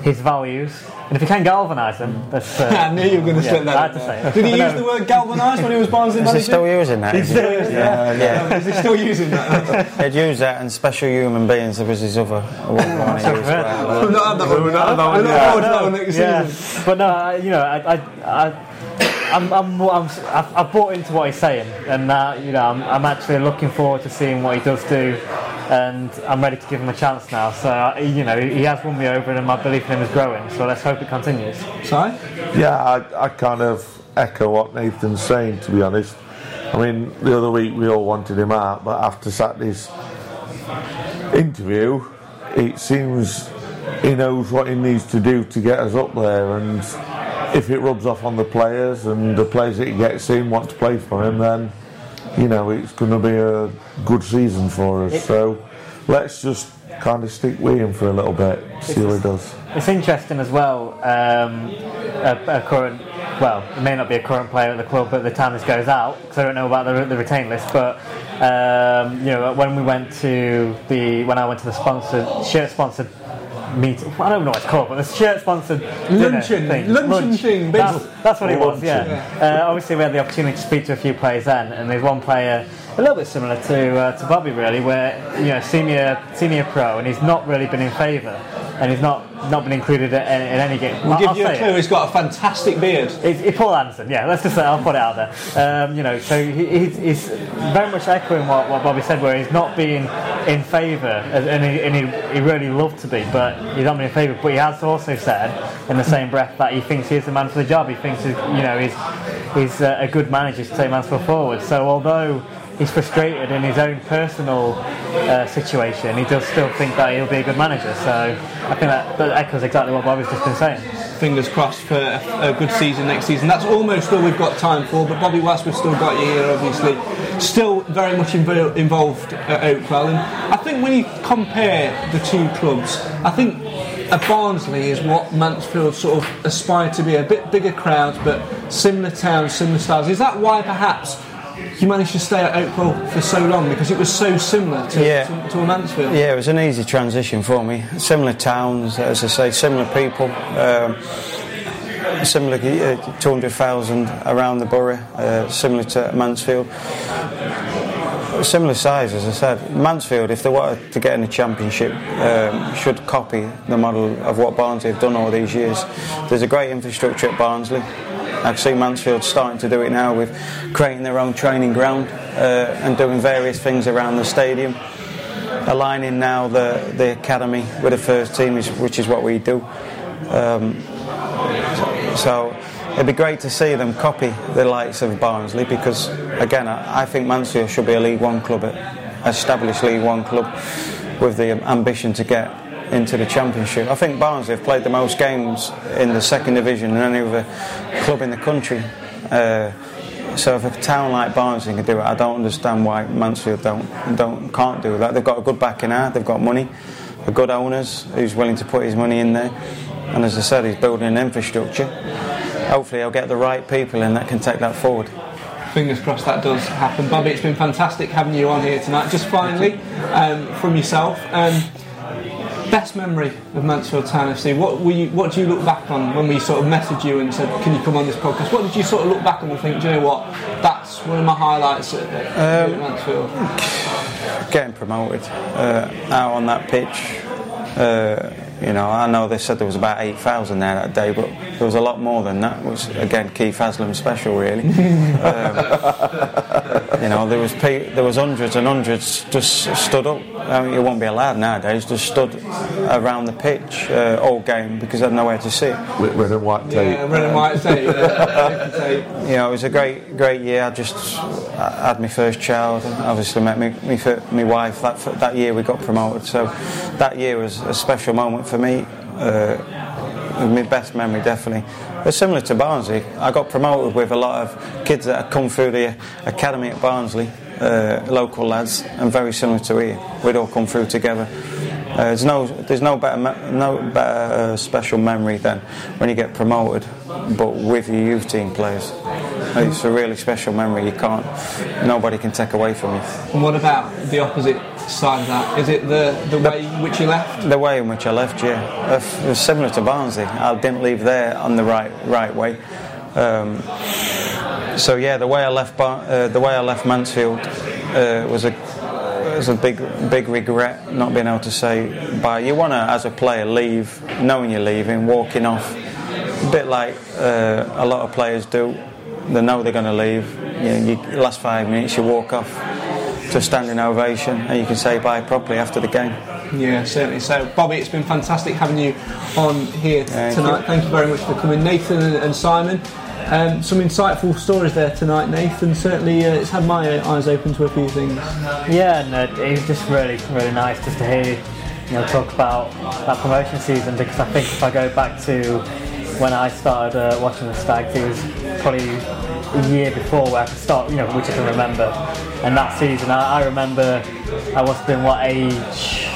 his values, and if you can galvanise them, that's. Uh, I knew you were going to yeah, say that. I had to say it. Did he use the word galvanise when he was Barnsley Is manager? he still using that? He's he? still using that. yeah. Is he still using that? They'd use that and special human beings. There was his other one i don't had that one. We've not had that one I look yet. forward to that one next yeah. But no, you know, I, I, I I'm, I'm, I'm, I've, I've bought into what he's saying, and uh, you know, I'm, I'm actually looking forward to seeing what he does do, and I'm ready to give him a chance now. So, uh, you know, he has won me over, and my belief in him is growing. So let's hope it continues. Sorry? Yeah, I, I kind of echo what Nathan's saying, to be honest. I mean, the other week we all wanted him out, but after Saturday's interview, it seems he knows what he needs to do to get us up there. And if it rubs off on the players and the players that he gets in want to play for him, then, you know, it's going to be a good season for us. So let's just kind of stick with him for a little bit, see what he does. It's interesting as well. Um, a, a current, well, it may not be a current player at the club, but the time this goes out, because I don't know about the, the retain list. But um, you know, when we went to the, when I went to the sponsor shirt sponsored meet. I don't know what it's called, but the shirt sponsored dinner Luncheon, thing. luncheon Lunch. thing, That's, that's what it was. Luncheon. Yeah. Uh, obviously, we had the opportunity to speak to a few players then, and there's one player a little bit similar to uh, to Bobby, really, where you know senior senior pro, and he's not really been in favour, and he's not not been included in, in any game. We'll I'll- give I'll you a say it. clue. He's got a fantastic beard. It's, it's Paul Anderson, yeah. Let's just say I'll put it out there. Um, you know, so he, he's, he's very much echoing what, what Bobby said, where he's not being in favour, and, he, and he, he really loved to be, but he's not been in favour. But he has also said, in the same breath, that he thinks he is the man for the job. He thinks, he's, you know, he's he's uh, a good manager to take Mansfield forward. So although he's frustrated in his own personal uh, situation, he does still think that he'll be a good manager. So I think that, that echoes exactly what Bobby's just been saying. Fingers crossed for a, good season next season. That's almost all we've got time for. But Bobby West, we've still got you here, obviously. Still very much invo- involved at Oakwell. And I think when you compare the two clubs, I think a Barnsley is what Mansfield sort of aspire to be. A bit bigger crowd, but similar towns, similar styles. Is that why perhaps you managed to stay at Oakwell for so long? Because it was so similar to, Yeah. to, to Mansfield? Yeah, it was an easy transition for me. Similar towns, as I say, similar people. Um, similar uh, 200,000 around the borough, uh, similar to Mansfield. Similar size, as I said. Mansfield, if they wanted to get in the championship, um, should copy the model of what Barnsley have done all these years. There's a great infrastructure at Barnsley. I see Mansfield starting to do it now with creating their own training ground uh, and doing various things around the stadium aligning now the, the academy with the first team, is, which is what we do. Um, so it'd be great to see them copy the likes of Barnsley because, again, I, I think Mansfield should be a League One club, established League One club with the ambition to get into the Championship. I think Barnsley have played the most games in the second division than any other club in the country. Uh, so if a town like Barnsley can do it, I don't understand why Mansfield don't don't can't do that. They've got a good backing out, they've got money, they've good owners who's willing to put his money in there, and as I said, he's building an infrastructure. Hopefully, he'll get the right people in that can take that forward. Fingers crossed that does happen. Bobby, it's been fantastic having you on here tonight. Just finally, um, from yourself, um, best memory of Mansfield Town FC. What were you, What do you look back on when we sort of messaged you and said, "Can you come on this podcast?" What did you sort of look back on and think, "Do you know what? That's one of my highlights at, at Um, Mansfield." Getting promoted uh, out on that pitch. Uh, you know, I know they said there was about 8,000 there that day, but there was a lot more than that, which again, Keith Haslam special, really. um, you know, there was pe- there was hundreds and hundreds just stood up. I mean, it won't be allowed nowadays. Just stood around the pitch uh, all game because they had nowhere to sit. With red and white tape. Yeah, red and white tape. tape. You know, it was a great, great year. I just I had my first child. and Obviously, met me, me, fir- my wife. That that year we got promoted. So that year was a special moment for me. Uh, my best memory, definitely. But similar to Barnsley, I got promoted with a lot of kids that had come through the academy at Barnsley, uh, local lads, and very similar to here. We'd all come through together. Uh, there's no, there's no better, me- no better uh, special memory than when you get promoted, but with your youth team players. It's a really special memory. You can't, nobody can take away from you. And what about the opposite side of that? Is it the the way in which you left? The way in which I left, yeah, Uh, it was similar to Barnsley. I didn't leave there on the right right way. Um, so yeah, the way I left Bar- uh, the way I left Mansfield uh, was a was a big big regret not being able to say bye. You want to, as a player, leave knowing you're leaving, walking off, a bit like uh, a lot of players do. They know they're going to leave. You know, you, last five minutes, you walk off to a standing ovation, and you can say bye properly after the game. Yeah, certainly. So, Bobby, it's been fantastic having you on here Thank tonight. you. Thank you very much for coming, Nathan and, and Simon. Um, some insightful stories there tonight, Nathan. Certainly, uh, it's had my eyes open to a few things. Yeah, and uh, it was just really, really nice just to hear you know talk about that promotion season because I think if I go back to when I started uh, watching the Stags, it was probably a year before where I could start, you know, which I can remember. And that season, I, I remember I must have been what age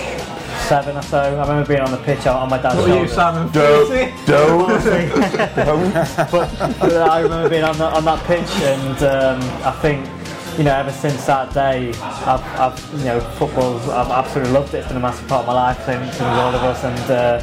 seven or so. I remember being on the pitch on my dad's What were you, shoulder. Simon? Don't, don't, but I remember being on, the, on that pitch, and um, I think you know ever since that day, I've, I've you know football's I've absolutely loved it. It's been a massive part of my life, same with all of us, and uh,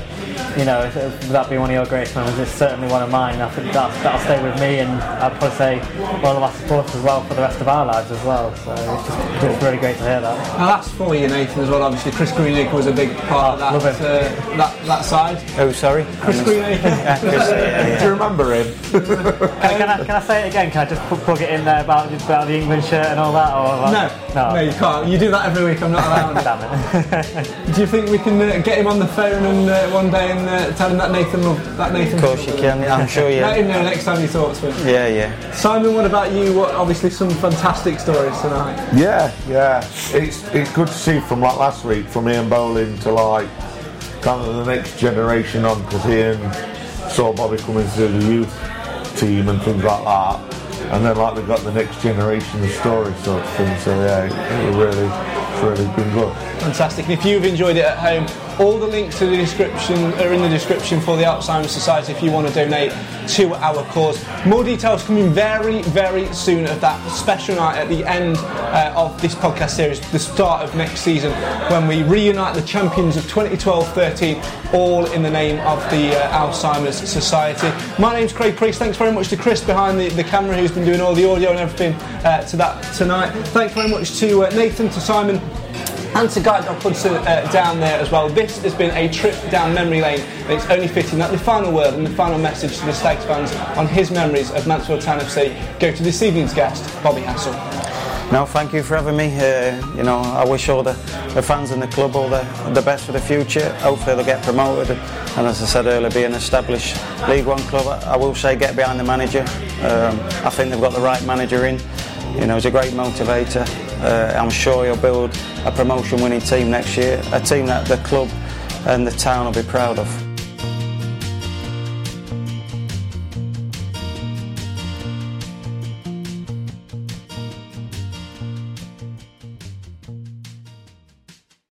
you know if- if that being one of your greatest memories, it's certainly one of mine. I think that that'll stay with me, and I'd probably say all of our supporters as well for the rest of our lives as well. So it's just it's really great to hear that. Now that's for you, Nathan, as well. Obviously, Chris Greenacre was a big part of that, uh, that that side. Oh, sorry. Chris Greenacre. do you remember him? Can, can I, can I say it again? Can I just plug it in there about, about the England shirt and all that? Or No, no, you can't. You do that every week. I'm not allowing it. Damn it. Do you think we can uh, get him on the phone and uh, one day and uh, tell him that Nathan love that Nathan? Of course you can. I'm sure you. Let him know next time he talks to him. Yeah, yeah. Simon, what about you? What obviously some fantastic stories tonight. Yeah, yeah. It's it's good to see from like last week, from Ian Bowling to like kind of the next generation on, because Ian saw Bobby coming through the youth team and things like that. And then like they've got the next generation of stories sort of thing. So yeah, it, it really, it's really been good. Fantastic. And if you've enjoyed it at home, all the links to the description are in the description for the Alzheimer's Society if you want to donate to our cause. More details coming very, very soon of that special night at the end uh, of this podcast series, the start of next season, when we reunite the champions of 2012-13, all in the name of the uh, Alzheimer's Society. My name's Craig Priest. Thanks very much to Chris behind the, the camera who's been doing all the audio and everything uh, to that tonight. Thanks very much to uh, Nathan, to Simon, and to Guy Dog Hudson uh, down there as well. This has been a trip down memory lane, and it's only fitting that the final word and the final message to the Stags fans on his memories of Mansfield Town FC go to this evening's guest, Bobby Hassell. No, thank you for having me. Uh, you know, I wish all the, the fans in the club all the, the best for the future. Hopefully they'll get promoted. And as I said earlier, be an established League One club. I, I will say get behind the manager. Um, I think they've got the right manager in. You know, he's a great motivator. Uh, I'm sure he'll build a promotion winning team next year. A team that the club and the town will be proud of.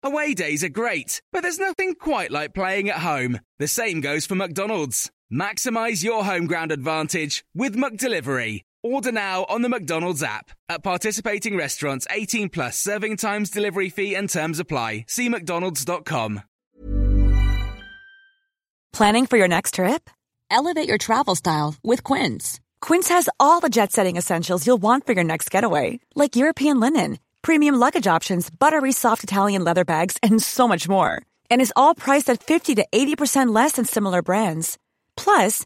Away days are great, but there's nothing quite like playing at home. The same goes for McDonald's. Maximize your home ground advantage with McDelivery. Order now on the McDonald's app. At participating restaurants, 18 plus serving times, delivery fee and terms apply. See mcdonalds.com. Planning for your next trip? Elevate your travel style with Quince. Quince has all the jet setting essentials you'll want for your next getaway, like European linen, premium luggage options, buttery soft Italian leather bags, and so much more. And is all priced at 50 to 80% less than similar brands. Plus,